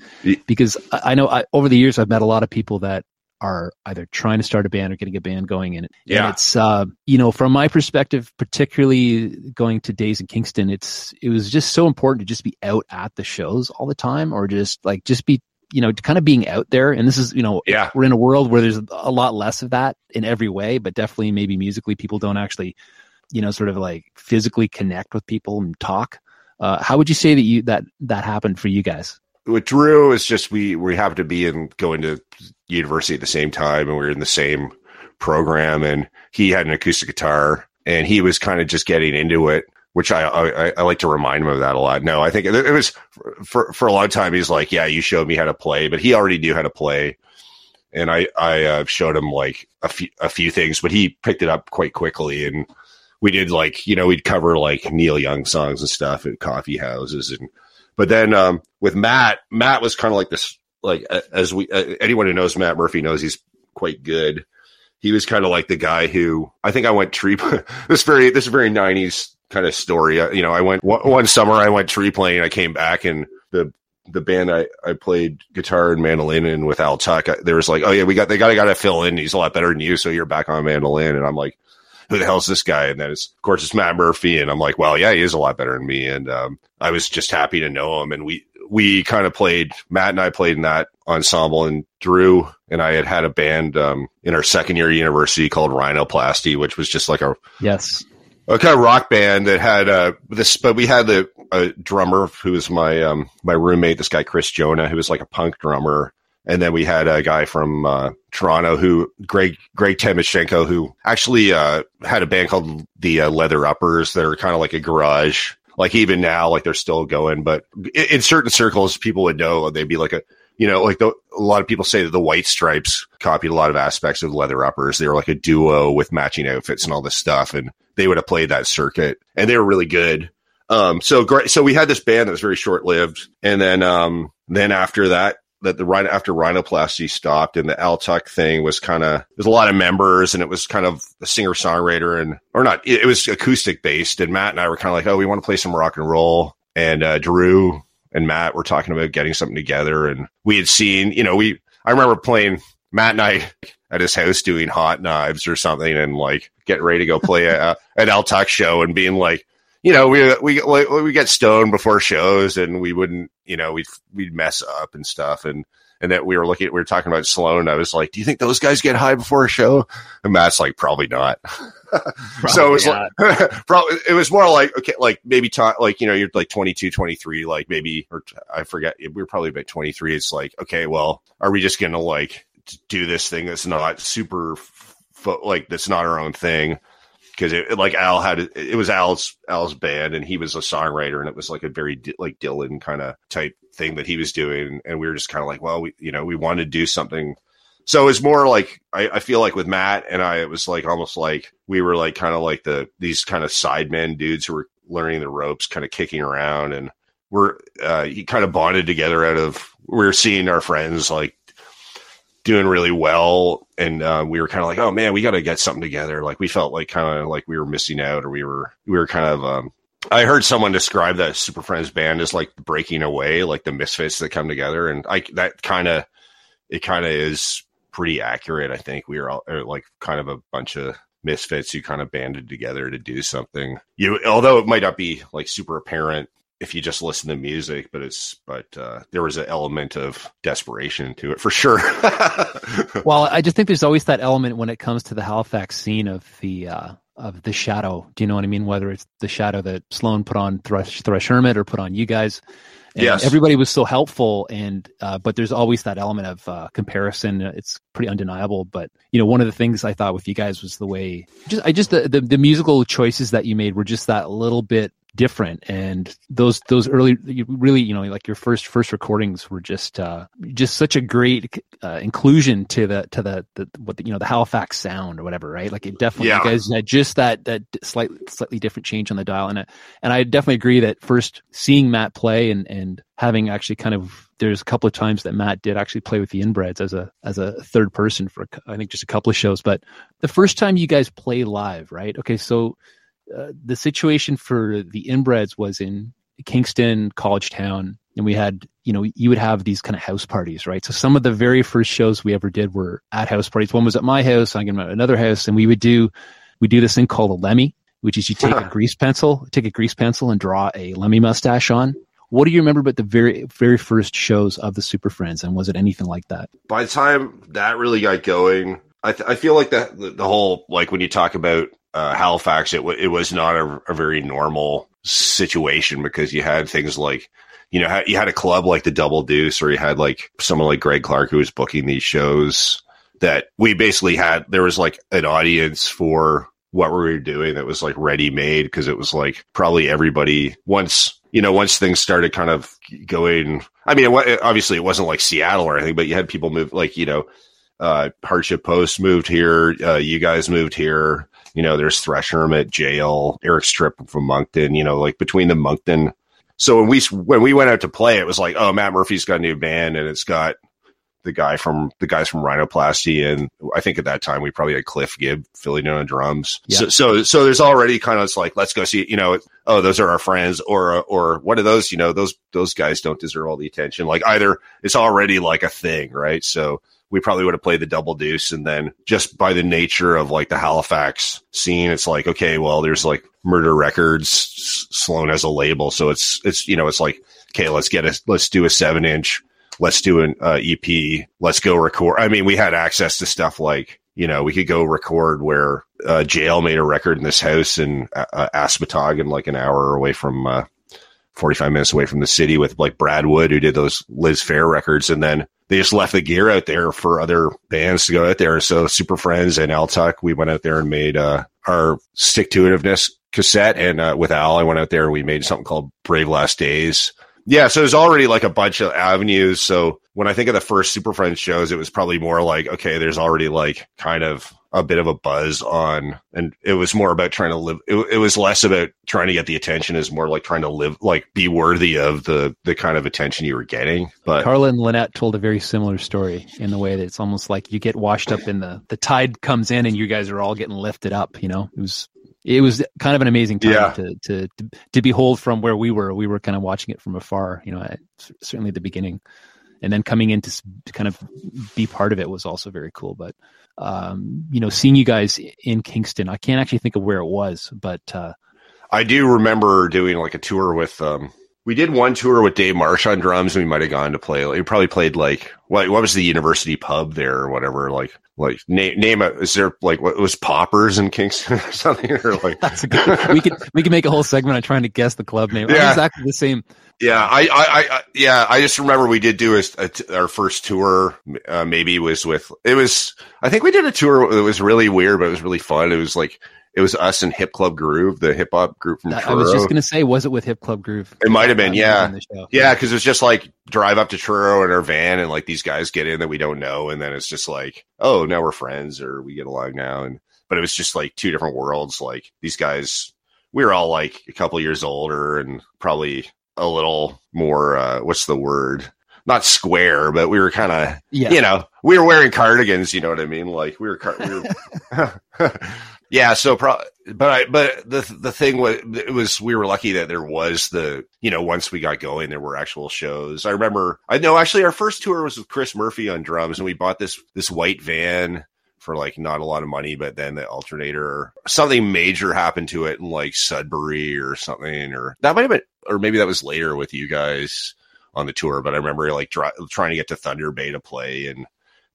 because I know I, over the years I've met a lot of people that are either trying to start a band or getting a band going and, it- Yeah. and it's uh you know from my perspective particularly going to days in kingston it's it was just so important to just be out at the shows all the time or just like just be you know kind of being out there and this is you know yeah, we're in a world where there's a lot less of that in every way, but definitely maybe musically people don't actually, you know, sort of like physically connect with people and talk. Uh, how would you say that you that that happened for you guys? with Drew, it's just we we happened to be in going to university at the same time, and we were in the same program. And he had an acoustic guitar, and he was kind of just getting into it, which I, I I like to remind him of that a lot. No, I think it, was for for a long time. He's like, yeah, you showed me how to play, but he already knew how to play. And I I uh, showed him like a few a few things, but he picked it up quite quickly and. We did like you know we'd cover like Neil Young songs and stuff at coffee houses and but then um, with Matt, Matt was kind of like this, like as we uh, anyone who knows Matt Murphy knows he's quite good. He was kind of like the guy who I think I went tree. this very this very nineties kind of story. Uh, you know, I went one, summer. I went tree playing. I came back and the the band I, I played guitar and mandolin in with Al Tuck. I, there was like, oh yeah, we got they got to got to fill in. He's a lot better than you, so you're back on mandolin. And I'm like, who the hell's this guy? And then it's, of course, it's Matt Murphy. And I'm like, well, yeah, he is a lot better than me. And, um, I was just happy to know him. And we, we kind of played, Matt and I played in that ensemble and Drew and I had had a band, um, in our second year of university called Rhinoplasty, which was just like a, Yes. A kind of rock band that had, uh, this, but we had the, a drummer who was my, um, my roommate, this guy, Chris Jonah, who was like a punk drummer. and then we had a guy from uh, Toronto who Greg Greg Temeshenko who actually uh, had a band called the uh, Leather Uppers. that are kind of like a garage. Like even now, like they're still going, but in, in certain circles, people would know they'd be like a you know, like the, a lot of people say that the White Stripes copied a lot of aspects of Leather Uppers. They were like a duo with matching outfits and all this stuff, and they would have played that circuit, and they were really good. Um, so great. So we had this band that was very short lived, and then um, then after that, that the after rhinoplasty stopped and the Al Tuck thing was kind of there's a lot of members and it was kind of a singer songwriter and or not it, it was acoustic based and Matt and I were kind of like oh we want to play some rock and roll and uh, Drew and Matt were talking about getting something together. And we had seen you know we I remember playing Matt and I at his house doing hot knives or something and like getting ready to go play a, an Al Tuck show and being like you know, we we we get stoned before shows, and we wouldn't, you know, we'd we'd mess up and stuff, and and that we were looking, at, we were talking about Sloan. I was like, "Do you think those guys get high before a show?" And Matt's like, "Probably not." so it was like, probably it was more like okay, like maybe ta- like you know, you're like 22, 23, like maybe or I forget, we were probably about 23. It's like, okay, well, are we just gonna like do this thing that's not super, fo- like that's not our own thing? because it, like Al had it was Al's Al's band and he was a songwriter and it was like a very like Dylan kind of type thing that he was doing and we were just kind of like well we you know we wanted to do something. So it's more like I, I feel like with Matt and I it was like almost like we were like kind of like the these kind of sidemen dudes who were learning the ropes kind of kicking around and we're uh he kind of bonded together out of we are seeing our friends like doing really well and uh, we were kind of like oh man we got to get something together. Like we felt like kind of like we were missing out or we were we were kind of um, i heard someone describe that Super Friendz band as like breaking away like the misfits that come together and i that kind of it kind of is pretty accurate i think we were all like kind of a bunch of misfits who kind of banded together to do something you although it might not be like super apparent if you just listen to music, but it's but uh, there was an element of desperation to it for sure. well, I just think there's always that element when it comes to the Halifax scene of the uh, of the shadow. Do you know what I mean? Whether it's the shadow that Sloan put on Thrush, Thrush Hermit or put on you guys. And Yes. everybody was so helpful, and uh, but there's always that element of uh, comparison. It's pretty undeniable. But you know, one of the things I thought with you guys was the way just I just the, the the musical choices that you made were just that little bit different. And those those early you really you know like your first first recordings were just uh just such a great uh, inclusion to the to the, the what the, you know the Halifax sound or whatever right? Like it definitely Yeah. you guys had just that that slightly slightly different change on the dial. And it, and I definitely agree that first seeing Matt play and and having actually kind of there's a couple of times that Matt did actually play with the inbreds as a as a third person for I think just a couple of shows. But the first time you guys play live right? Okay so uh, the situation for the inbreds was in Kingston, College Town, and we had, you know, you would have these kind of house parties, right? So some of the very first shows we ever did were at house parties. One was at my house, I'm at another house, and we would do, we do this thing called a lemmy, which is you take a grease pencil, take a grease pencil and draw a lemmy mustache on. What do you remember about the very, very first shows of the Super Friendz, and was it anything like that? By the time that really got going, I, th- I feel like that the, the whole like when you talk about uh, Halifax, it w- it was not a, a very normal situation because you had things like you know you had a club like the Double Deuce, or you had like someone like Greg Clark who was booking these shows. That we basically had there was like an audience for what we were doing that was like ready made because it was like probably everybody once you know once things started kind of going. I mean, it, obviously it wasn't like Seattle or anything, but you had people move like you know uh, Hardship Post moved here. Uh, you guys moved here. You know, there's Thrush Hermit, Jail, Eric's Trip from Moncton. You know, like between the Moncton. So when we when we went out to play, it was like, oh, Matt Murphy's got a new band, and it's got the guy from the guys from Rhinoplasty, and I think at that time we probably had Cliff Gibb filling in on drums. Yeah. So, so so there's already kind of it's like let's go see. You know, oh, those are our friends, or or what are those? You know, those those guys don't deserve all the attention. Like either it's already like a thing, right? So we probably would have played the double deuce and then just by the nature of like the Halifax scene, it's like, okay, well, there's like murder records, Sloan has a label. So it's, it's, you know, it's like, okay, let's get a, let's do a seven inch, let's do an uh, EP, let's go record. I mean, we had access to stuff like, you know, we could go record where uh, Jail made a record in this house in uh, uh, Asmatog like an hour away from, uh, 45 minutes away from the city with like Brad Wood, who did those Liz Phair records. And then they just left the gear out there for other bands to go out there. So Super Friendz and Al Tuck, we went out there and made uh, our stick to itiveness cassette. And uh, with Al, I went out there and we made something called Brave Last Days. Yeah, so there's already like a bunch of avenues. So when I think of the first Super Friendz shows, it was probably more like, okay, there's already like kind of a bit of a buzz on, and it was more about trying to live. It, it was less about trying to get the attention, is more like trying to live, like be worthy of the the kind of attention you were getting. But Carla and Lynette told a very similar story in the way that it's almost like you get washed up in the the tide comes in and you guys are all getting lifted up. You know, it was it was kind of an amazing time Yeah. to, to to to behold from where we were. We were kind of watching it from afar. You know, at, certainly at the beginning, and then coming in to, to kind of be part of it was also very cool. But um, you know, seeing you guys in Kingston, I can't actually think of where it was, but uh, I do remember doing like a tour with um we did one tour with Dave Marsh on drums and we might have gone to play we probably played like what what was the university pub there or whatever like like name name it is there like what was poppers in Kingston or something or like that's a good. we could we could make a whole segment on trying to guess the club name. Yeah. exactly the same. Yeah I, I I yeah I just remember we did do a, a t- our first tour uh, maybe was with it was I think we did a tour that was really weird but it was really fun it was like it was us and Hip Club Groove the hip hop group from I was just gonna say, was it with Hip Club Groove? It might have been, yeah. in the show. Yeah, because it's just like drive up to Truro in our van, and like these guys get in that we don't know, and then it's just like, oh, now we're friends, or we get along now, and but it was just like two different worlds. Like these guys, we were all like a couple years older, and probably a little more. uh What's the word? Not square, but we were kind of, Yeah. you know, we were wearing cardigans. You know what I mean? Like we were, car- we were yeah. So, pro- but I, but the the thing was, it was we were lucky that there was the, you know, once we got going, there were actual shows. I remember, I know actually our first tour was with Chris Murphy on drums, and we bought this this white van for like not a lot of money, but then the alternator, something major happened to it in like Sudbury or something, or that might have been, or maybe that was later with you guys on the tour. But I remember like trying to get to Thunder Bay to play and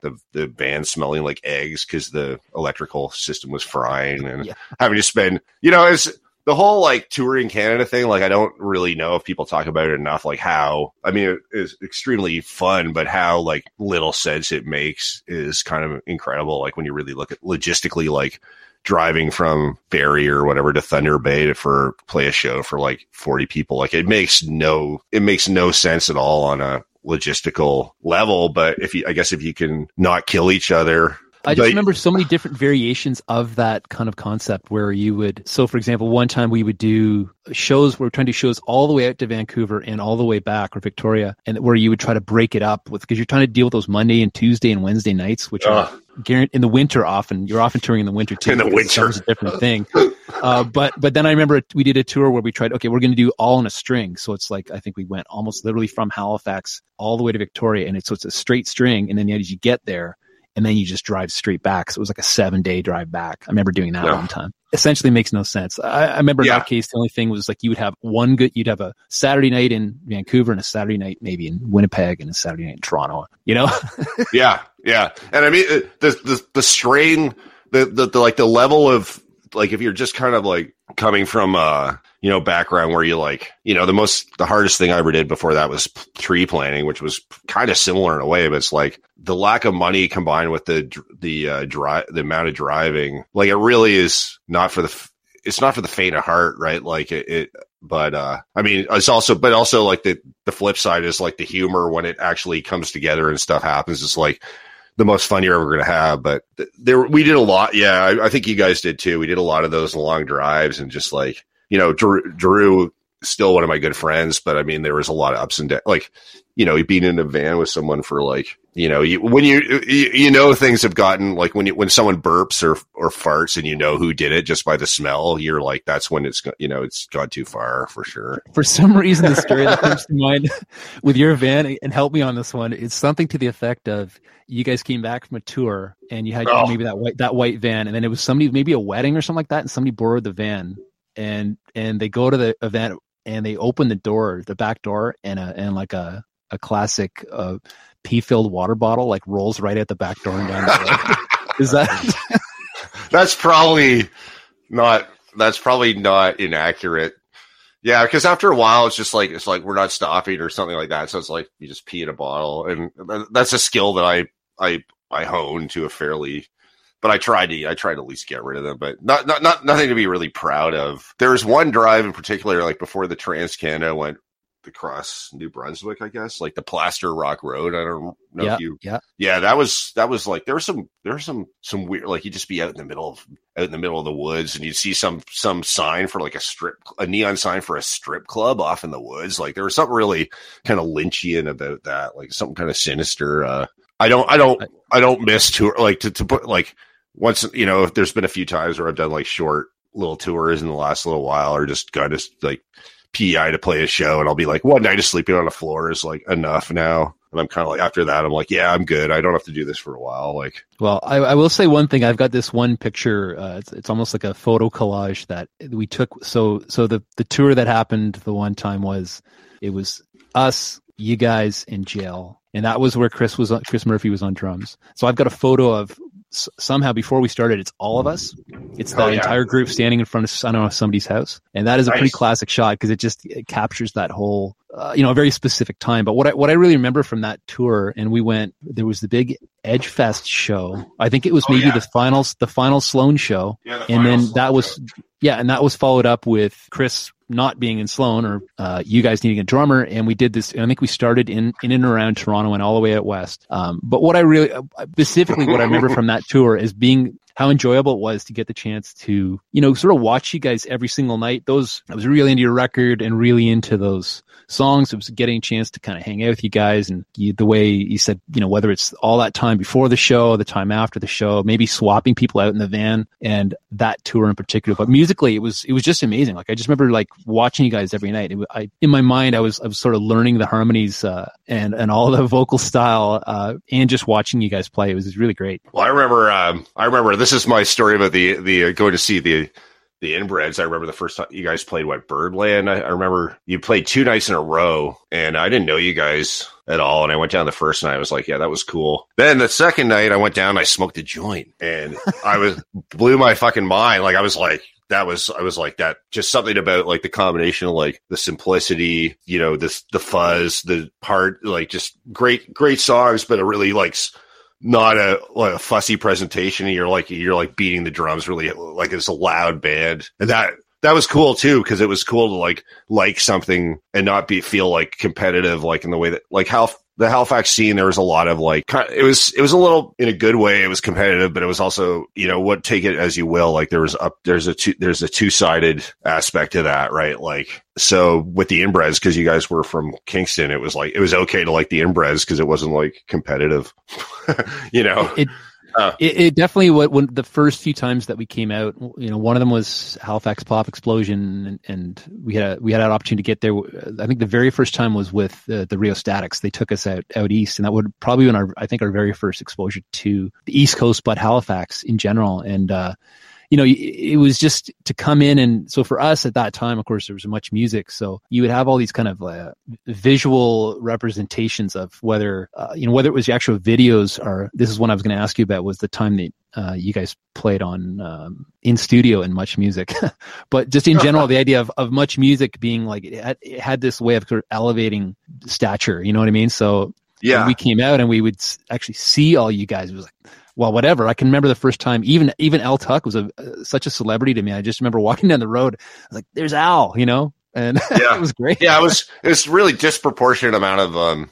the the band smelling like eggs because the electrical system was frying and Yeah. having to spend, you know, it's the whole like touring Canada thing. Like, I don't really know if people talk about it enough. Like, how I mean, it is extremely fun, but how like little sense it makes is kind of incredible. Like when you really look at logistically, like driving from Barrie or whatever to Thunder Bay to for play a show for like 40 people. Like it makes no, it makes no sense at all on a logistical level. But if you, I guess if you can not kill each other, I just But- remember so many different variations of that kind of concept where you would so for example one time we would do shows we were trying to do shows all the way out to Vancouver and all the way back or Victoria and where you would try to break it up with because you're trying to deal with those Monday and Tuesday and Wednesday nights which are in the winter often you're often touring in the winter too. In the winter. it's a different thing. Uh, but but then I remember we did a tour where we tried okay we're going to do all in a string. So it's like I think we went almost literally from Halifax all the way to Victoria and it's so it's a straight string and then as you get there and then you just drive straight back. So it was like a seven day drive back. I remember doing that Yeah. one time. Essentially makes no sense. I, I remember in that case, the only thing was like you would have one good, you'd have a Saturday night in Vancouver and a Saturday night maybe in Winnipeg and a Saturday night in Toronto, you know? yeah, yeah. And I mean, uh, the the the strain, the, the the like the level of like if you're just kind of like coming from uh you know background where you like you know the most the hardest thing I ever did before that was tree planting, which was kind of similar in a way, but it's like the lack of money combined with the the uh drive the amount of driving, like it really is not for the. It's not for the faint of heart, right? Like it, it but uh i mean it's also but also like the the flip side is like the humor when it actually comes together and stuff happens it's like the most fun you're ever going to have but th- there we did a lot yeah I, I think you guys did too we did a lot of those long drives and just like you know drew, drew still one of my good friends but i mean there was a lot of ups and downs like you know being in a van with someone for like you know you, when you, you you know things have gotten like when you when someone burps or or farts and you know who did it just by the smell you're like that's when it's you know it's gone too far for sure For some reason, the story that comes to mind with your van, and help me on this one, it's something to the effect of you guys came back from a tour and you had Oh. maybe that white that white van, and then it was somebody maybe a wedding or something like that, and somebody borrowed the van, and and they go to the event and they open the door, the back door, and a and like a a classic uh, pea filled water bottle like rolls right at the back door and down the road. Is that that's probably not that's probably not inaccurate Yeah, because after a while, it's just like it's like we're not stopping or something like that. So it's like you just pee in a bottle, and that's a skill that I I I hone to a fairly. But I tried to I tried to at least get rid of them, but not not not nothing to be really proud of. There was one drive in particular, like before the Trans Canada went across New Brunswick, I guess, like the Plaster Rock Road. I don't know yeah, if you yeah. yeah, that was that was like there was some there was some some weird like you'd just be out in the middle of out in the middle of the woods and you'd see some some sign for like a strip a neon sign for a strip club off in the woods. Like there was something really kind of Lynchian about that, like something kind of sinister. Uh I don't I don't I don't miss tour like to, to put like once you know, if there's been a few times where I've done like short little tours in the last little while or just got to like PI to play a show and I'll be like one night of sleeping on the floor is like enough now. And I'm kind of like after that I'm like, yeah, I'm good. I don't have to do this for a while. Like Well, I, I will say one thing. I've got this one picture. Uh, it's, it's almost like a photo collage that we took. So, so the the tour that happened the one time was it was us, you guys in jail, and that was where Chris was. Chris Murphy was on drums. So I've got a photo of s- somehow before we started. It's all of us. It's the Oh, yeah. entire group standing in front of I don't know somebody's house, and that is a pretty classic shot because it just it captures that whole. Uh, you know, a very specific time. But what I what I really remember from that tour, and we went. There was the big Edge Fest show. I think it was Oh, maybe yeah. the finals, the final Sloan show, yeah, and then that was yeah, and that was followed up with Chris not being in Sloan or uh, you guys needing a drummer, and we did this. I think we started in in and around Toronto and all the way out west. Um, but what I really uh, specifically what I remember from that tour is being how enjoyable it was to get the chance to you know sort of watch you guys every single night. Those I was really into your record and really into those songs. It was getting a chance to kind of hang out with you guys and you, the way you said, you know, whether it's all that time before the show, the time after the show, maybe swapping people out in the van and that tour in particular. But musically, it was, it was just amazing. Like I just remember like watching you guys every night. It, I, in my mind, I was, I was sort of learning the harmonies, uh, and, and all the vocal style, uh, and just watching you guys play. It was really great. Well, I remember. Um, I remember. This is my story about the the uh, going to see the the inbreds. I remember the first time you guys played what Birdland. I, I remember you played two nights in a row, and I didn't know you guys at all. And I went down the first night. I was like, yeah, that was cool. Then the second night, I went down. I smoked a joint, and I was blew my fucking mind. Like I was like. That was I was like that just something about like the combination of like the simplicity, you know, this the fuzz, the part like just great great songs, but a really like not a like a fussy presentation. You're like you're like beating the drums really like it's a loud band, and that that was cool too because it was cool to like like something and not be feel like competitive like in the way that like how the Halifax scene there was a lot of like it was it was a little in a good way it was competitive but it was also you know what take it as you will like there was up there's a two there's a two sided aspect to that right? Like so with the inbreds because you guys were from Kingston it was like it was okay to like the inbreds because it wasn't like competitive you know? It, Uh. it, it definitely what when the first few times that we came out, you know, one of them was Halifax Pop Explosion, and, and we had a, we had an opportunity to get there. I think the very first time was with uh, the Rheostatics. They took us out out east, and that would probably been our I think our very first exposure to the East Coast, but Halifax in general, and. uh you know, it was just to come in and so for us at that time, of course, there was MuchMusic. So you would have all these kind of uh, visual representations of whether, uh, you know, whether it was the actual videos or this is one I was going to ask you about was the time that uh, you guys played on um, in studio and MuchMusic, but just in general, the idea of, of MuchMusic being like it had, it had this way of sort of elevating stature. You know what I mean? So yeah we came out and we would actually see all you guys, it was like, well, whatever. I can remember the first time, even even Al Tuck was a uh, such a celebrity to me. I just remember walking down the road, like, "There's Al," you know, and Yeah. it was great. yeah, it was it was really disproportionate amount of um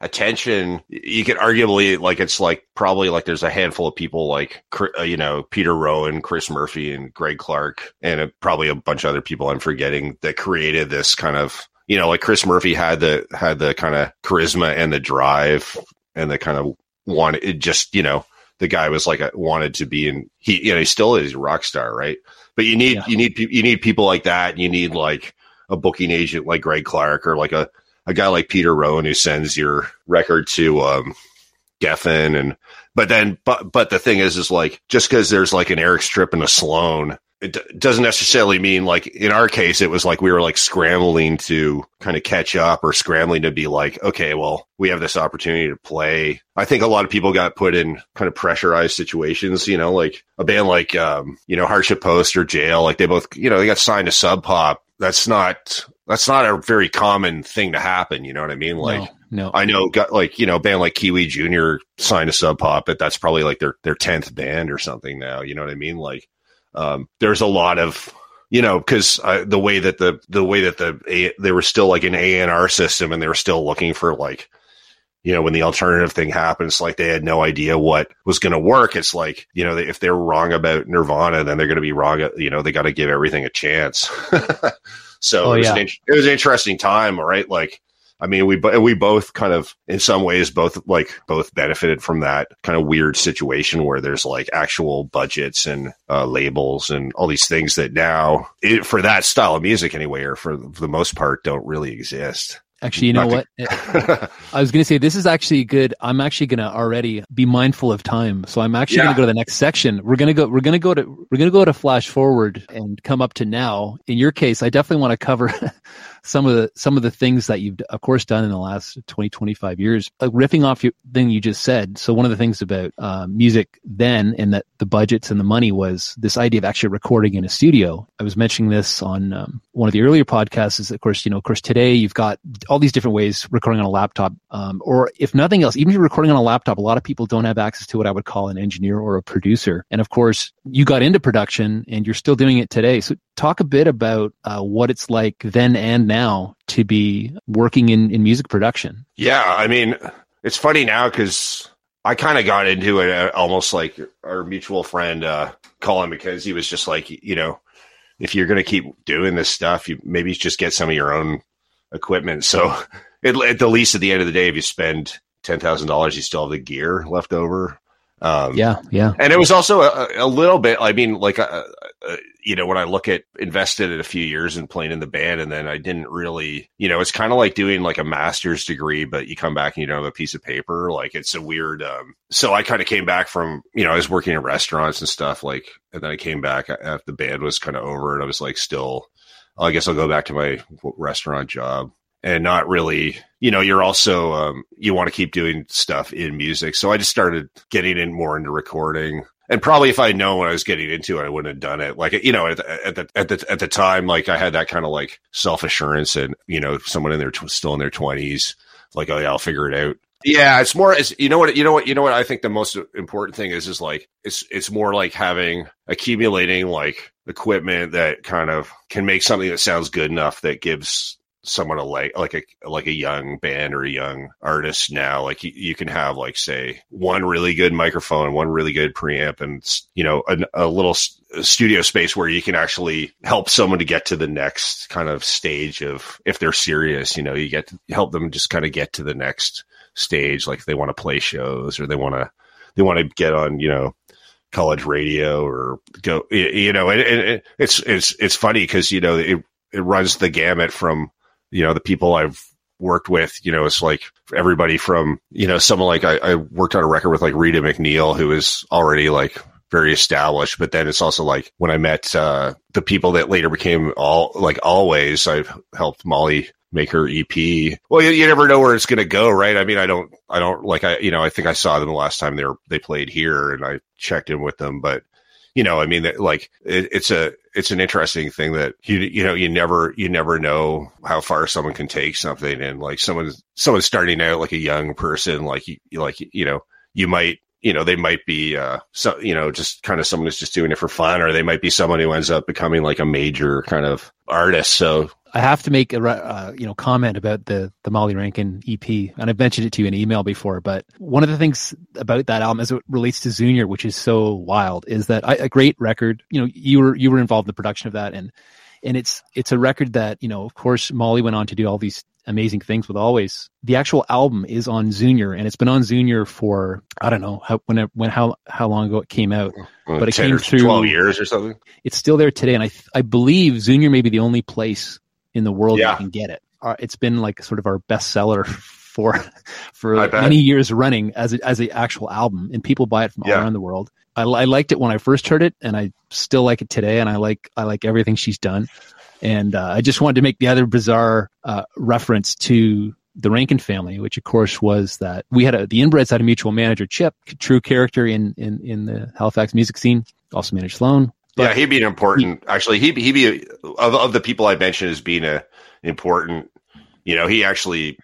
attention. You could arguably like it's like probably like there's a handful of people like uh, you know Peter Rowan, Chris Murphy, and Greg Clark, and uh, probably a bunch of other people I'm forgetting that created this kind of you know like Chris Murphy had the had the kind of charisma and the drive and the kind of wanted it just you know the guy was like a, wanted to be and he you know he still is a rock star right but you need Yeah. you need you need people like that you need like a booking agent like Greg Clark or like a, a guy like Peter Rowan who sends your record to um Geffen and but then but but the thing is is like just because there's like an Eric's Trip and a Sloan it d- doesn't necessarily mean like in our case it was like we were like scrambling to kind of catch up or scrambling to be like okay well we have this opportunity to play i think a lot of people got put in kind of pressurized situations you know like a band like um you know hardship post or jail like they both you know they got signed to sub pop that's not that's not a very common thing to happen. You know what I mean? Like, no, no. I know, got like you know, band like Kiwi Junior signed to Sub Pop, but that's probably like their their tenth band or something now. You know what I mean? Like, um, there's a lot of you know because uh, the way that the the way that the a, they were still like an A and R system, and they were still looking for like you know when the alternative thing happens, like they had no idea what was going to work. It's like you know if they're wrong about Nirvana, then they're going to be wrong. You know they got to give everything a chance. so Oh, it, was yeah. an, it was an interesting time, right? Like. I mean, we we both kind of, in some ways, both like both benefited from that kind of weird situation where there's like actual budgets and uh, labels and all these things that now, it, for that style of music anyway, or for, for the most part, don't really exist. Actually, you know Not what? I was going to say this is actually good. I'm actually going to already be mindful of time, so I'm actually going to go to the next section. We're going to go. We're going to go to. We're going to go to flash forward and come up to now. In your case, I definitely want to cover some of the some of the things that you've of course done in the last 20 25 years. Like riffing off your thing you just said. So one of the things about uh, music then and that the budgets and the money was this idea of actually recording in a studio. I was mentioning this on um, one of the earlier podcasts. Is of course you know of course today you've got all these different ways recording on a laptop, um, or if nothing else, even if you're recording on a laptop, a lot of people don't have access to what I would call an engineer or a producer. And of course, you got into production and you're still doing it today. So talk a bit about uh, what it's like then and now to be working in, in music production. Yeah, I mean, it's funny now because I kind of got into it uh, almost like our mutual friend uh, Colin because he was just like, you know, if you're going to keep doing this stuff, you maybe just get some of your own equipment. So at, at the least, at the end of the day, if you spend ten thousand dollars, you still have the gear left over. Um, Yeah, yeah. and it was also a, a little bit. I mean, like, uh, uh, you know, when I look at invested in a few years in playing in the band, and then I didn't really, you know, it's kind of like doing like a master's degree, but you come back and you don't have a piece of paper. Like, it's a weird. Um, so I kind of came back from, you know, I was working in restaurants and stuff, like, and then I came back after the band was kind of over, and I was like, still, "Oh, I guess I'll go back to my restaurant job. And not really, you know, you're also, um, you want to keep doing stuff in music. So I just started getting in more into recording. And probably if I'd known what I was getting into, I wouldn't have done it. Like, you know, at the, at the, at the, at the time, like I had that kind of like self assurance and, you know, someone in their, tw- still in their twenties, like, oh yeah, I'll figure it out. Yeah, it's more as you know what you know what you know what I think the most important thing is is like it's it's more like having accumulating like equipment that kind of can make something that sounds good enough that gives someone like like a like a young band or a young artist now like you, you can have like say one really good microphone one really good preamp and you know a, a little studio space where you can actually help someone to get to the next kind of stage of if they're serious you know you get to help them just kind of get to the next stage like they want to play shows or they want to they want to get on you know college radio or go you- know and and it's it's it's funny because you know it it runs the gamut from you know the people I've worked with you know it's like everybody from you know someone like I, I worked on a record with like Rita McNeil who is already like very established but then it's also like when I met uh the people that later became all like Alvvays I've helped Molly make her EP. Well, you, you never know where it's going to go, right? I mean, I don't, I don't like, I, you know, I think I saw them the last time they were, they played here and I checked in with them, but you know, I mean, like it, it's a, it's an interesting thing that you, you know, you never, you never know how far someone can take something. And like someone, someone starting out like a young person, like, you, like, you know, you might, you know, they might be, uh, so, you know, just kind of someone who's just doing it for fun, or they might be someone who ends up becoming like a major kind of artist. So I have to make a uh, you know comment about the the Molly Rankin EP, and I've mentioned it to you in email before. But one of the things about that album, as it relates to Zunior, which is so wild, is that I, a great record. You know, you were you were involved in the production of that, and and it's it's a record that you know, of course, Molly went on to do all these amazing things with Alvvays. The actual album is on Zunior, and it's been on Zunior for I don't know how when it, when how how long ago it came out. But it came through- 12 years or something. It's still there today, and I I believe Zunior may be the only place in the world Yeah. you can get it. Uh, it's been like sort of our bestseller for for bet. many years running as a, as a actual album, and people buy it from all around the world. I, I liked it when I first heard it, and I still like it today, and I like I like everything she's done. And uh, I just wanted to make the other bizarre uh, reference to the Rankin family, which of course was that we had a the inbreds had a mutual manager, Chip, true character in in in the Halifax music scene, also managed Sloan. Yeah, he'd be an important. actually, he'd be, he'd be of of the people I mentioned as being a important. You know, he actually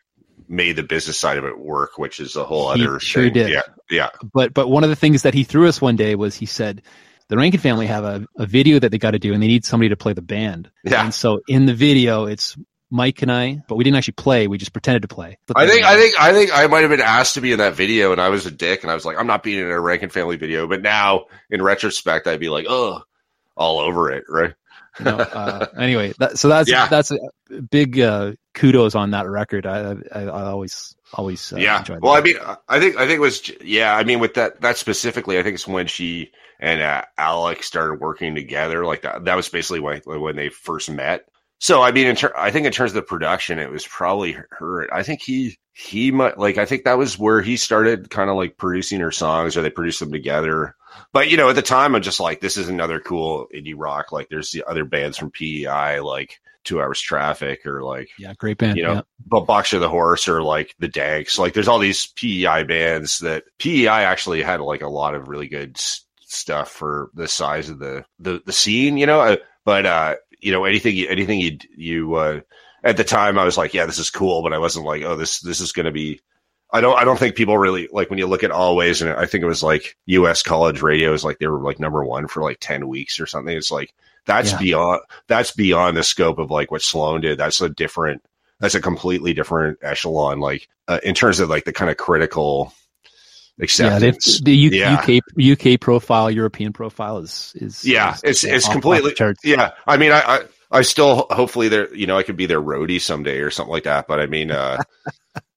made the business side of it work, which is a whole He other sure thing. did. Yeah, yeah, but but one of the things that he threw us one day was he said the Rankin family have a, a video that they got to do and they need somebody to play the band. yeah. And so in the video, it's Mike and I, but we didn't actually play. We just pretended to play. I think I think I think I might have been asked to be in that video, and I was a dick, and I was like, I'm not being in a Rankin Family video. But now, in retrospect, I'd be like, oh, all over it, right? know, uh, anyway, that, so that's Yeah. that's a big uh, kudos on that record. I I, I always always uh, yeah. Well, I mean, I think I think it was yeah. I mean, with that that specifically, I think it's when she and uh, Alex started working together. Like that, that was basically when when they first met. So I mean, in ter- I think in terms of the production, it was probably her. I think he he might like. I think that was where he started kind of like producing her songs, or they produced them together. But you know, at the time, I'm just like, this is another cool indie rock. Like, there's the other bands from PEI, like Two Hours Traffic, or like yeah, great band. you know, yeah. but Boxer the Horse or like the Danks. Like there's all these PEI bands that PEI actually had like a lot of really good s- stuff for the size of the the, the scene, you know. Uh, but uh, you know, anything anything you you uh, at the time, I was like, yeah, this is cool, but I wasn't like, oh, this this is going to be. I don't. I don't think people really like when you look at Alvvays, and I think it was like U.S. college radios, like they were like number one for like ten weeks or something. It's like that's Yeah. beyond that's beyond the scope of like what Sloan did. That's a different that's a completely different echelon like uh, in terms of like the kind of critical Yeah, acceptance the U- Yeah. UK UK profile, European profile is is Yeah, is- it's- it's off- completely- yeah i mean I, I i still hopefully there you know i could be their roadie someday or something like that but i mean uh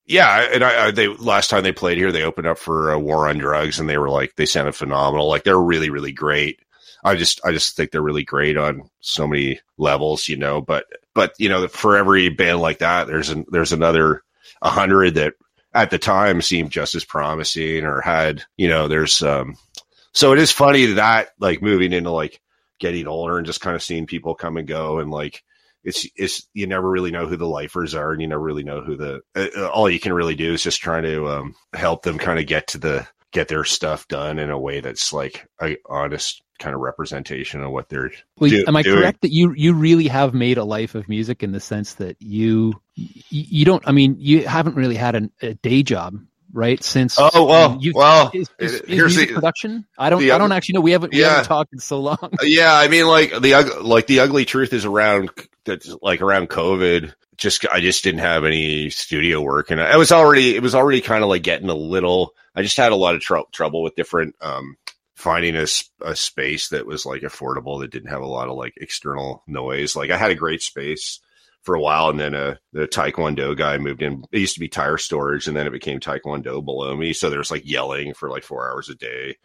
yeah and i, I they last time they played here they opened up for uh, war on drugs and they were like they sounded phenomenal. Like they're really really great. I just i just think they're really great on so many levels you know but but you know for every band like that there's an there's another a hundred that at the time seemed just as promising or had you know there's um so it is funny that like moving into like getting older and just kind of seeing people come and go and like it's it's you never really know who the lifers are and you never really know who the uh, all you can really do is just trying to um help them kind of get to the get their stuff done in a way that's like a honest kind of representation of what they're Well, do- am I doing. correct that you you really have made a life of music in the sense that you you, you don't? I mean, you haven't really had an, a day job, right? Since oh well you- well is, is, is here's the- production. I don't. the I don't actually know. We haven't. We Yeah. haven't talked in so long. yeah i mean like the like the ugly truth is around that's like around covid just i just didn't have any studio work and i was already it was already kind of like getting a little i just had a lot of trou trouble with different um finding a, a space that was like affordable that didn't have a lot of like external noise like i had a great space for a while and then uh the taekwondo guy moved in it used to be tire storage and then it became taekwondo below me so there's like yelling for like four hours a day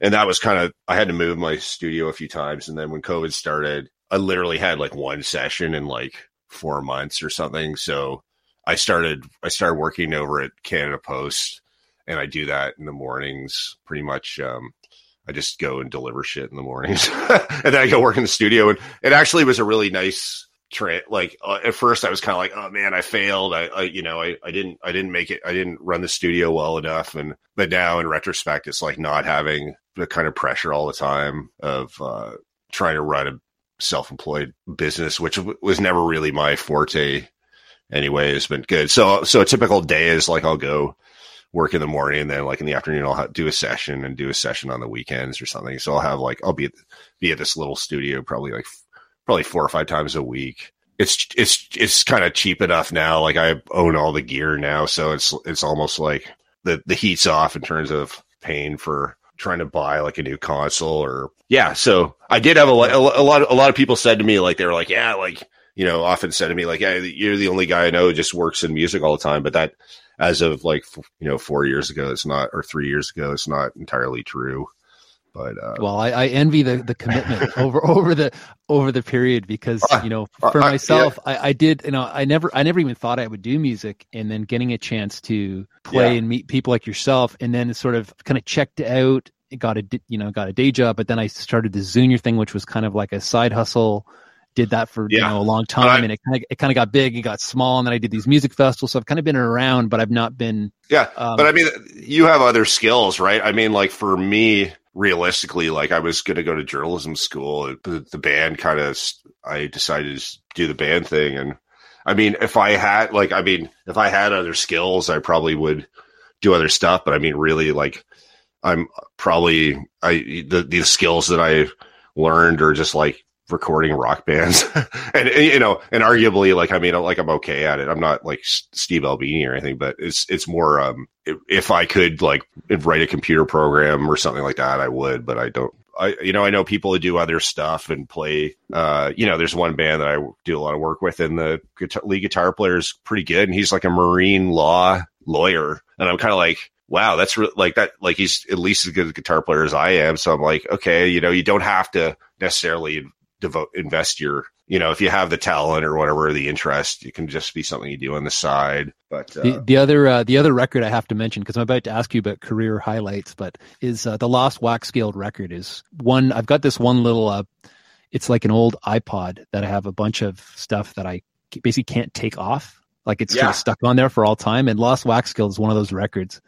and that was kind of I had to move my studio a few times, and then when COVID started, I literally had like one session in like four months or something. So I started I started working over at Canada Post, and I do that in the mornings pretty much. Um, I just go and deliver shit in the mornings, and then I go work in the studio, and it actually was a really nice. Tra- like uh, at first I was kind of like, oh man, I failed. I, I, you know, I, I didn't, I didn't make it. I didn't run the studio well enough. And but now in retrospect, it's like not having the kind of pressure all the time of uh, trying to run a self-employed business, which w- was never really my forte. Anyway, has been good. So, so a typical day is like I'll go work in the morning, and then like in the afternoon I'll do a session and do a session on the weekends or something. So I'll have like I'll be at, be at this little studio probably like probably four or five times a week. It's it's it's kind of cheap enough now. Like I own all the gear now, so it's it's almost like the the heat's off in terms of paying for trying to buy like a new console or yeah. So I did have a, a a lot a lot of people said to me like they were like yeah like you know often said to me like yeah you're the only guy I know who just works in music all the time, but that as of like you know four years ago it's not or three years ago it's not entirely true. But uh, Well, I, I envy the, the commitment over over the over the period because you know for myself I, I did you know I never I never even thought I would do music and then getting a chance to play Yeah. and meet people like yourself and then sort of kind of checked out got a you know got a day job but then I started the Zunior thing which was kind of like a side hustle. Did that for you know a long time and it kind of it kind of got big it got small and then I did these music festivals. So I've kind of been around but I've not been Yeah, um, but I mean, you have other skills, right? I mean, like for me, realistically, like I was going to go to journalism school. The, the band kind of, I decided to do the band thing, and I mean, if I had like, I mean, if I had other skills, I probably would do other stuff. But I mean, really, like, I'm probably I the the skills that I learned are just like recording rock bands, and, and, you know, and arguably, like, I mean, like I'm okay at it. I'm not like S- Steve Albini or anything, but it's it's more um if, if I could like write a computer program or something like that, I would, but I don't. I, you know, I know people who do other stuff and play. Uh, you know, there's one band that I do a lot of work with, and the guitar, lead guitar player is pretty good, and he's like a marine law lawyer, and I'm kind of like, wow, that's re- like that. Like he's at least as good a guitar player as I am. So I'm like, okay, you know, you don't have to necessarily devote invest your, you know, if you have the talent or whatever the interest, it can just be something you do on the side. But uh, The, the other uh, the other record I have to mention because I'm about to ask you about career highlights, but is uh, the Lost Wax Guild record is one. I've got this one little. Uh, it's like an old iPod that I have a bunch of stuff that I basically can't take off. Like it's Yeah. sort of stuck on there for all time. And Lost Wax Guild is one of those records.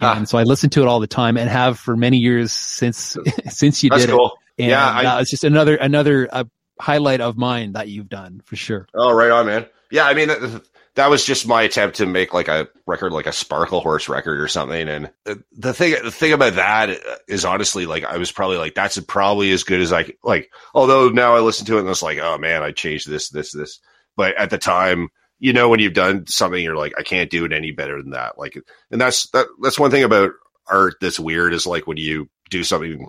Ah. And so I listen to it all the time and have for many years since since you that's did cool. it. And Yeah, I- uh, it's just another another uh, highlight of mine that you've done for sure. Oh, right on, man. Yeah, I mean that, that was just my attempt to make like a record, like a Sparklehorse record or something. And the- the thing, the thing about that is honestly, like I was probably like, that's probably as good as I like. Although now I listen to it and it's like, oh man, I changed this, this, this. But at the time, you know, when you've done something, you're like, I can't do it any better than that. Like, and that's that. That's one thing about art that's weird is like when you do something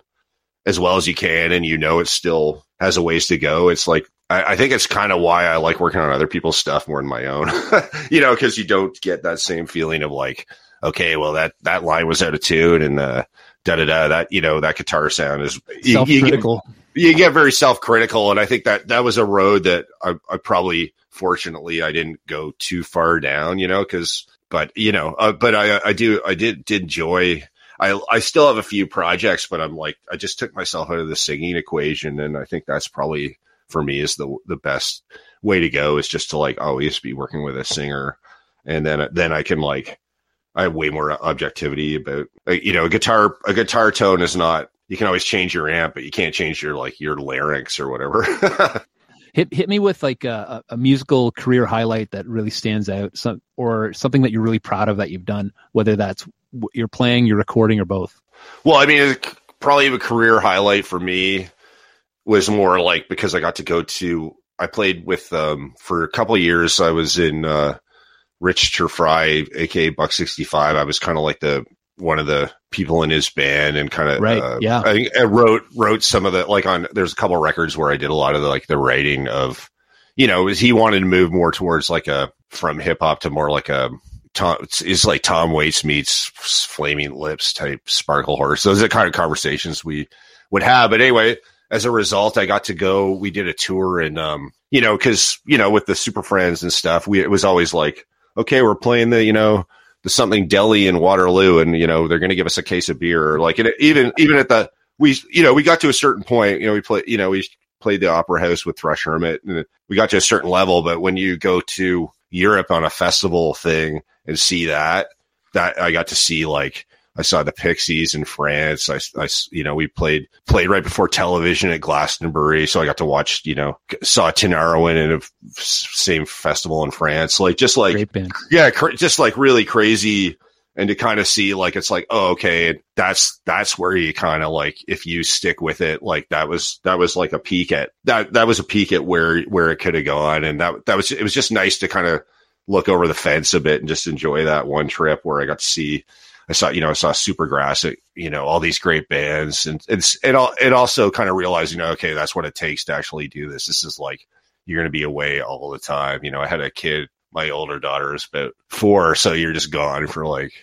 as well as you can and you know it still has a ways to go. It's like I, I think it's kind of why I like working on other people's stuff more than my own. you know, because you don't get that same feeling of like, okay, well that that line was out of tune and uh, da da da. That you know that guitar sound is you- Self you get- critical. you get very self-critical and i think that that was a road that i, I probably fortunately i didn't go too far down you know because but you know uh, but i i do i did did enjoy i i still have a few projects but i'm like i just took myself out of the singing equation and i think that's probably for me is the the best way to go is just to like always be working with a singer. And then then i can like I have way more objectivity about you know a guitar a guitar tone is not you can always change your amp but you can't change your like your larynx or whatever hit hit me with like a, a musical career highlight that really stands out, some, or something that you're really proud of that you've done, whether that's you're playing, you're recording, or both. well i mean probably a career highlight for me was more like because i got to go to i played with um for a couple years i was in uh rich Terfry, aka buck 65 i was kind of like the one of the people in his band and kind of Right, uh, yeah. I, think I wrote wrote some of the like on there's a couple of records where I did a lot of the like the writing of you know is he wanted to move more towards like a from hip hop to more like a Tom it's, it's like Tom Waits meets Flaming Lips type Sparklehorse. Those are the kind of conversations we would have. But anyway, as a result, I got to go. We did a tour and um, you know, because you know, with the Super Friendz and stuff, we it was always like, okay, we're playing the you know something deli in Waterloo, and you know they're going to give us a case of beer. Like it, even even at the we you know we got to a certain point. You know we play you know we played the Opera House with Thrush Hermit, and we got to a certain level. But when you go to Europe on a festival thing and see that, that I got to see like I saw the Pixies in France. I, I, you know, we played played right before television at Glastonbury, so I got to watch. You know, saw Tinariwen in a same festival in France. Like just like yeah, cr- just like really crazy, and to kind of see like it's like oh okay, that's that's where you kind of like if you stick with it, like that was that was like a peak at that that was a peek at where where it could have gone, and that that was it was just nice to kind of look over the fence a bit and just enjoy that one trip where I got to see. I saw, you know, I saw Supergrass, you know, all these great bands, and it's it all it also kind of realized, you know, okay, that's what it takes to actually do this. This is like you're going to be away all the time. You know, I had a kid, my older daughter is about four, so you're just gone for like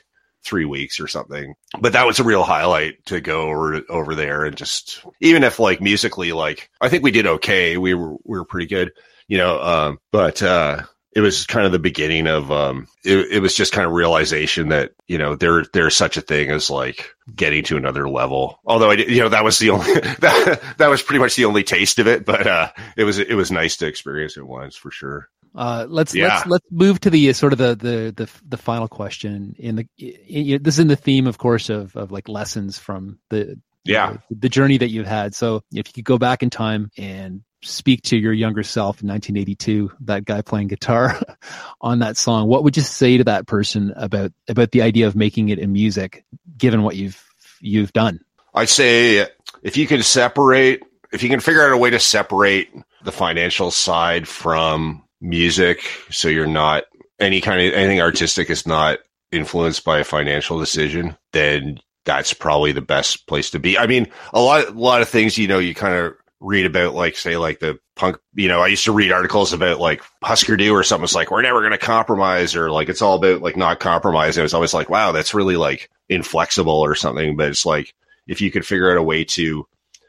three weeks or something. But that was a real highlight to go over over there and just even if like musically, like I think we did okay. We were we were pretty good, you know. Um, but uh, it was kind of the beginning of um it, it was just kind of realization that you know there there's such a thing as like getting to another level although i did- you know that was the only that, that was pretty much the only taste of it but uh it was it was nice to experience it once for sure Uh, let's Yeah. let's let's move to the uh, sort of the the the, the final question. In the i i this is in the theme, of course, of of like lessons from the Yeah. the journey that you've had. So if you could go back in time and speak to your younger self in 1982, that guy playing guitar on that song, what would you say to that person about about the idea of making it in music, given what you've you've done? I'd say if you can separate, if you can figure out a way to separate the financial side from music, so you're not any kind of anything artistic is not influenced by a financial decision, then that's probably the best place to be. I mean, a lot, a lot of things, you know, you kind of read about, like, say, like the punk, you know, I used to read articles about like Hüsker Dü or something. It's like, we're never going to compromise or like, it's all about like not compromising. It was always like, wow, that's really like inflexible or something. But it's like, if you could figure out a way to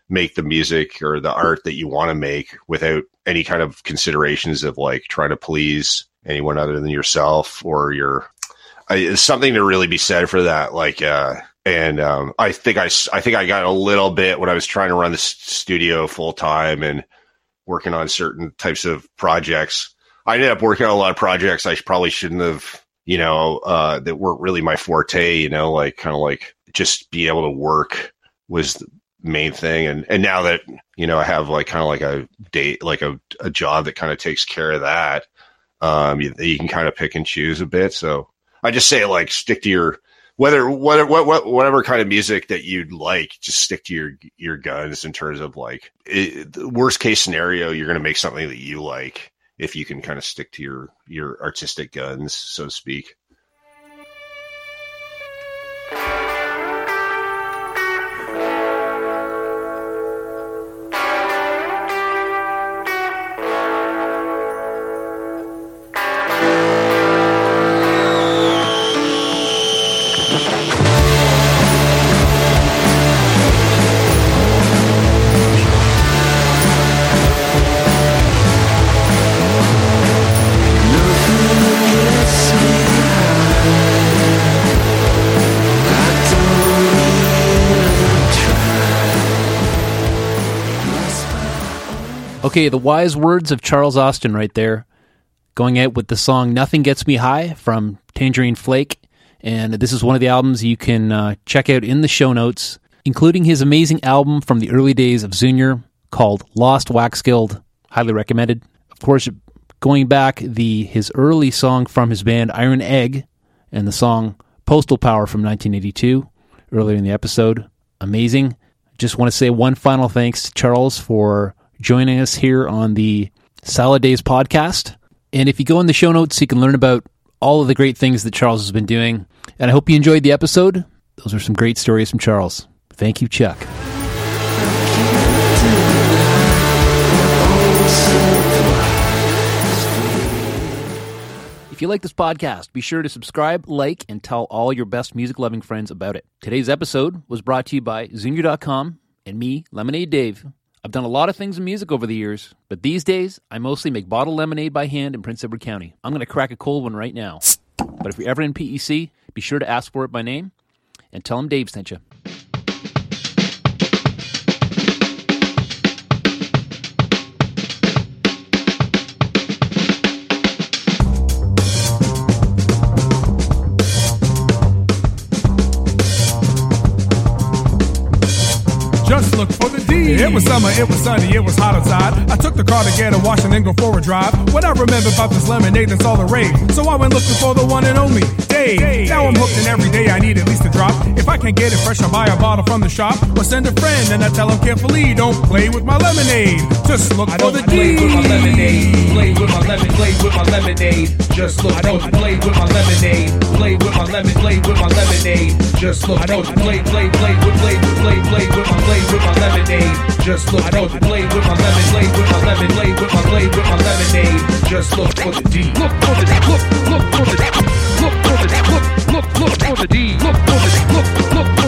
make the music or the art that you want to make without any kind of considerations of like trying to please anyone other than yourself or your it's something to really be said for that like uh and um i think i i think i got a little bit when i was trying to run the studio full time and working on certain types of projects. I ended up working on a lot of projects i probably shouldn't have you know uh that weren't really my forte you know like kind of like just be able to work was the main thing. And and now that you know i have like kind of like a date like a, a job that kind of takes care of that um you, you can kind of pick and choose a bit. So i just say like stick to your whether whether what, what whatever kind of music that you'd like just stick to your your guns in terms of like it, the worst case scenario you're going to make something that you like if you can kind of stick to your your artistic guns so to speak Okay, the wise words of Charles Austin right there. Going out with the song Nothing Gets Me High from Tangerine Flake. And this is one of the albums you can uh, check out in the show notes, including his amazing album from the early days of Zunior called Lost Wax Guild. Highly recommended. Of course, going back, the his early song from his band Iron Egg and the song Postal Power from 1982 earlier in the episode. Amazing. Just want to say one final thanks to Charles for joining us here on the Salad Days podcast. And if you go in the show notes, you can learn about all of the great things that Charles has been doing. And I hope you enjoyed the episode. Those are some great stories from Charles. Thank you, Chuck. If you like this podcast, be sure to subscribe, like, and tell all your best music loving friends about it. Today's episode was brought to you by Zunior.com and me, Lemonade Dave. I've done a lot of things in music over the years, but these days I mostly make bottled lemonade by hand in Prince Edward County. I'm going to crack a cold one right now. But if you're ever in PEC, be sure to ask for it by name and tell them Dave sent you. Just look for. It was summer, it was sunny, it was hot outside. I took the car to get a wash and then go for a drive. What I remember about this lemonade that's all the rage. So I went looking for the one and only Dave. Now I'm hooked and every day I need at least a drop. If I can't get it fresh, I'll buy a bottle from the shop. Or send a friend and I tell him carefully, don't play with my lemonade. Just look I for the play D. with my lemonade. Play with my lemon. Play with my lemonade. Just look. I don't play with my lemonade. Play with my lemon. Play with my lemonade. Just look. I don't play. Play. Play with. Play with. Play. Play with my. Play with my lemonade. Just look for the blade with my lemon, blade with my lemon, blade with my blade with my lemonade. Just look for the D. Look for the D. Look, look for the D. Look for the D. Look, look, for the D. Look for the D. Look, look.